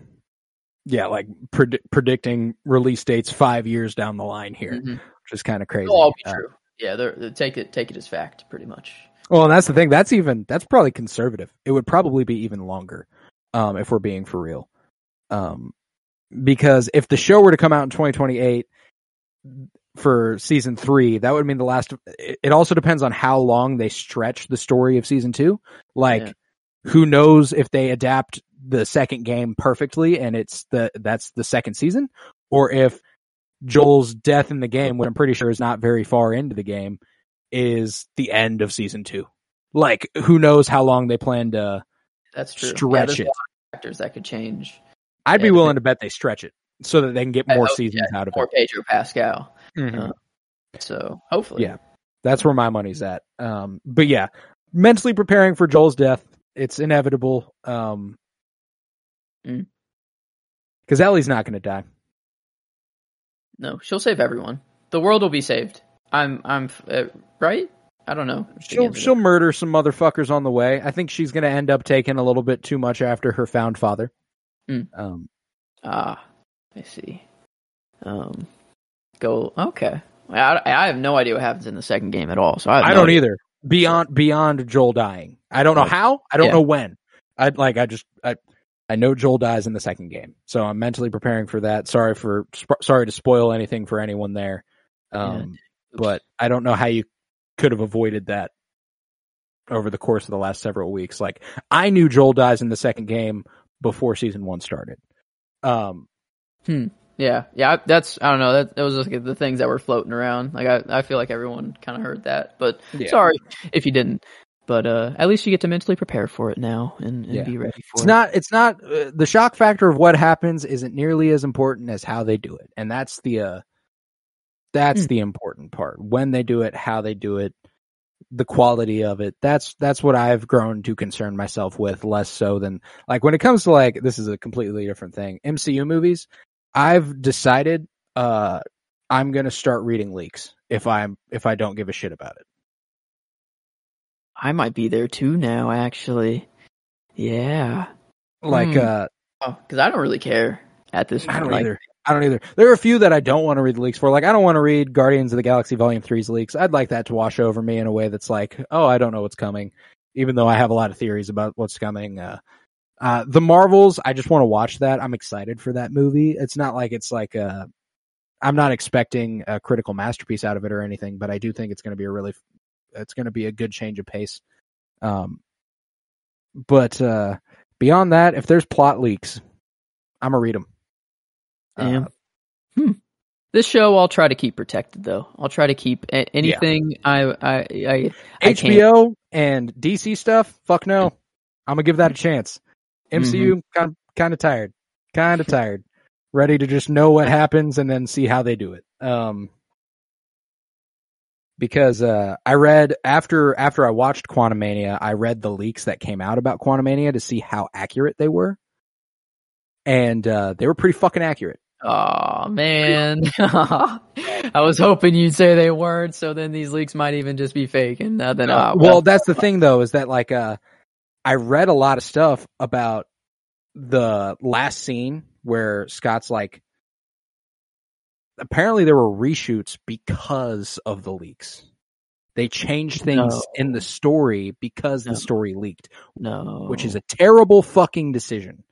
yeah, like pred- predicting release dates five years down the line here, mhm. which is kind of crazy. It'll all be Uh, true. Yeah, they're, they take it take it as fact, pretty much. well, and that's the thing. That's even that's probably conservative. It would probably be even longer, um, if we're being for real. Um, because if the show were to come out in 2028 for season three, that would mean the last. It it also depends on how long they stretch the story of season two. Like, Yeah. who knows if they adapt the second game perfectly and it's the that's the second season, or if Joel's death in the game, which I'm pretty sure is not very far into the game, is the end of season two. Like, who knows how long they plan to That's true. Yeah, stretch a it. factors that could change. I'd be willing to bet they stretch it so that they can get I more hope- seasons out of Or it. Pedro Pascal. Mhm. uh, So hopefully, Yeah. That's where my money's at. Um, but yeah, mentally preparing for Joel's death. It's inevitable. Um, Mm. cause Ellie's not going to die. No, she'll save everyone. The world will be saved. I'm I'm uh, right. I don't know. She'll, she'll murder some motherfuckers on the way. I think she's going to end up taking a little bit too much after her found father. Mm. Um, Ah, I see. Um, go. Okay. I, I have no idea what happens in the second game at all. So I, I no don't idea. either. Beyond, beyond Joel dying. I don't know how. I don't Yeah. know when. I like, I just, I, I know Joel dies in the second game. So I'm mentally preparing for that. Sorry for, sp- sorry to spoil anything for anyone there. Um, Oops. but I don't know how you could have avoided that over the course of the last several weeks. Like I knew Joel dies in the second game before season one started. Um, Yeah, yeah. That's I don't know. That, that was like the things that were floating around. Like I, I feel like everyone kind of heard that, but Yeah. sorry if you didn't. But uh, at least you get to mentally prepare for it now and, and Yeah. be ready for it. it's it. not, it's not, uh, the shock factor of what happens isn't nearly as important as how they do it. And that's the, uh, that's Hmm. the important part. When they do it, how they do it, the quality of it. That's, that's what I've grown to concern myself with less so than like when it comes to like, this is a completely different thing. MCU movies, I've decided, uh, I'm going to start reading leaks if I'm, if I don't give a shit about it. I might be there too now. Actually, yeah. Like, Hmm. uh, Oh, because I don't really care at this point. I don't like, either. I don't either. There are a few that I don't want to read the leaks for. Like, I don't want to read Guardians of the Galaxy Volume 3's leaks. I'd like that to wash over me in a way that's like, oh, I don't know what's coming, even though I have a lot of theories about what's coming. Uh, uh, the Marvels, I just want to watch that. I'm excited for that movie. It's not like it's like a, I'm not expecting a critical masterpiece out of it or anything, but I do think it's going to be a really, it's going to be a good change of pace. Um, but, uh, beyond that, if there's plot leaks, I'm gonna read them. Damn. Hmm. This show, I'll try to keep protected though. I'll try to keep a- anything I I I, I can't- HBO and DC stuff, fuck no. I'm gonna give that a chance. MCU, kind of, kind of tired, kind of tired, ready to just know what happens and then see how they do it. Um, because uh, I read after after I watched Quantumania, I read the leaks that came out about Quantumania to see how accurate they were, and uh, they were pretty fucking accurate. Oh man, I was hoping you'd say they weren't. So then these leaks might even just be fake, and uh, then uh, well, that's the thing though, is that like uh I read a lot of stuff about the last scene where Scott's like apparently there were reshoots because of the leaks. They changed things No. in the story because No. the story leaked, no, which is a terrible fucking decision.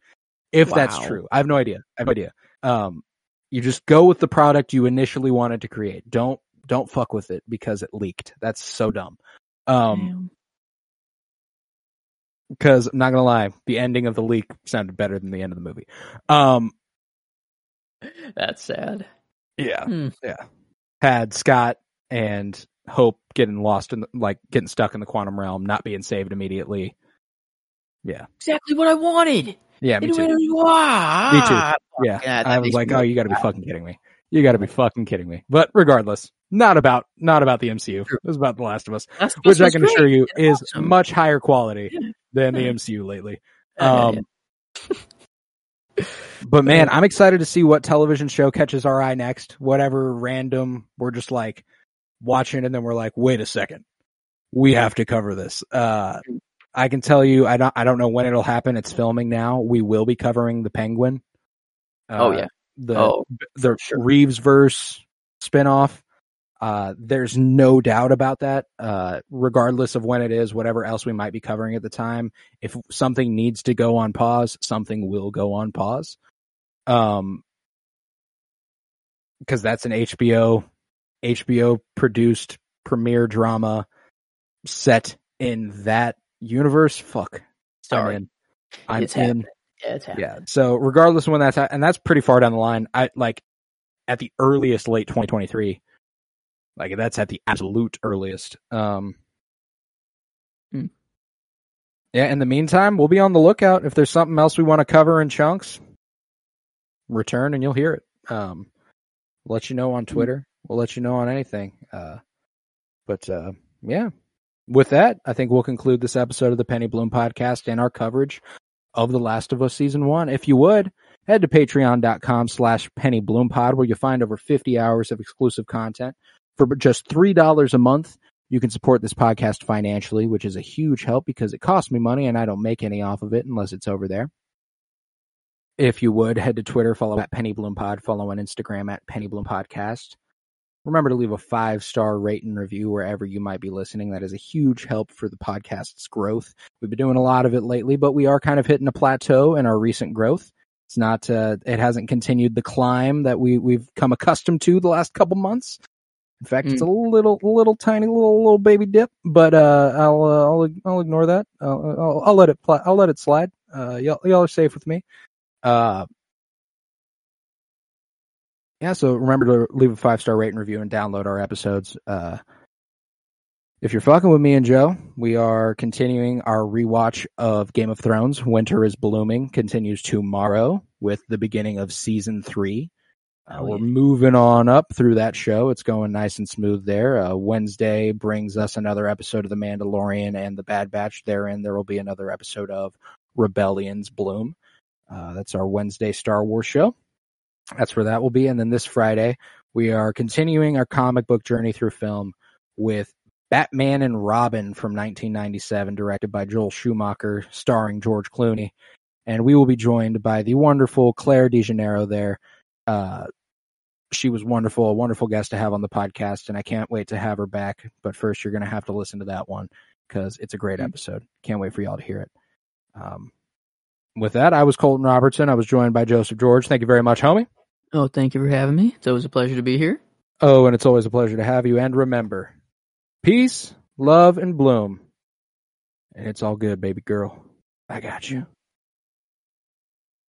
If that's true. I have no idea. I have no idea. Um you just go with the product you initially wanted to create. Don't don't fuck with it because it leaked. That's so dumb. Um because I'm not gonna lie, the ending of the leak sounded better than the end of the movie. Um, That's sad. Yeah, Hmm. yeah. Had Scott and Hope getting lost in the, like getting stuck in the quantum realm, not being saved immediately. Yeah, Exactly what I wanted. yeah, me too. Me too. Yeah, Yeah, I was like, oh, you got to be fucking kidding me. You got to be fucking kidding me. But regardless, not about not about the MCU. It was about The Last of Us, Last which I can assure you is awesome. much higher quality Yeah. than the MCU lately. Yeah, Um, yeah. But man, I'm excited to see what television show catches our eye next. Whatever random, we're just like watching and then we're like, wait a second. We have to cover this. Uh, I can tell you, I don't, I don't know when it'll happen. It's filming now. We will be covering the Penguin. Uh, Oh, yeah. The, Oh, the sure. Reeves verse spinoff. Uh, there's no doubt about that. Uh, regardless of when it is, whatever else we might be covering at the time, if something needs to go on pause, something will go on pause. Um, because that's an HBO, HBO produced premiere drama set in that universe. Fuck, Sorry. I'm in. I'm It's in. Yeah, it's. Yeah. So regardless of when that's at, and that's pretty far down the line. I like at the earliest late 2023. Like that's at the absolute earliest. Um Hmm. Yeah, in the meantime, we'll be on the lookout if there's something else we want to cover in chunks. Return and you'll hear it. Um we'll let you know on Twitter. We'll let you know on anything. Uh but uh yeah. With that, I think we'll conclude this episode of the Penny Bloom podcast and our coverage of The Last of Us Season 1. If you would, head to patreon.com slash Penny Bloom Pod, where you'll find over 50 hours of exclusive content. For just $3 a month, you can support this podcast financially, which is a huge help because it costs me money and I don't make any off of it unless it's over there. If you would, head to Twitter, follow at pennybloom.pod, follow on Instagram at pennybloom.podcast. Remember to leave a five star rate and review wherever you might be listening. That is a huge help for the podcast's growth. We've been doing a lot of it lately, but we are kind of hitting a plateau in our recent growth. It's not, uh, it hasn't continued the climb that we, we've come accustomed to the last couple months. In fact, it's a little, little tiny, little, little baby dip, but, uh, I'll, uh, I'll, I'll ignore that. I'll, I'll, I'll let it, pl- I'll let it slide. Uh, y'all, y'all are safe with me. Uh, yeah, so remember to leave a five star rate and review and download our episodes. Uh, if you're fucking with me and Joe, we are continuing our rewatch of Game of Thrones. Winter is Blooming continues tomorrow with the beginning of season three. Uh, Oh, we're moving on up through that show. It's going nice and smooth there. Uh, Wednesday brings us another episode of The Mandalorian and The Bad Batch. Therein, there will be another episode of Rebellion's Bloom. Uh, that's our Wednesday Star Wars show. That's where that will be. And then this Friday, we are continuing our comic book journey through film with Batman and Robin from 1997, directed by Joel Schumacher, starring George Clooney. And we will be joined by the wonderful Claire DeJaneiro there. Uh, she was wonderful, a wonderful guest to have on the podcast, and I can't wait to have her back. But first, you're going to have to listen to that one because it's a great Mm. episode. Can't wait for y'all to hear it. Um, with that, I was Colton Robertson. I was joined by Joseph George. Thank you very much, homie. Oh, thank you for having me. It's always a pleasure to be here. Oh, and it's always a pleasure to have you. And remember, peace, love, and bloom. And it's all good, baby girl. I got you.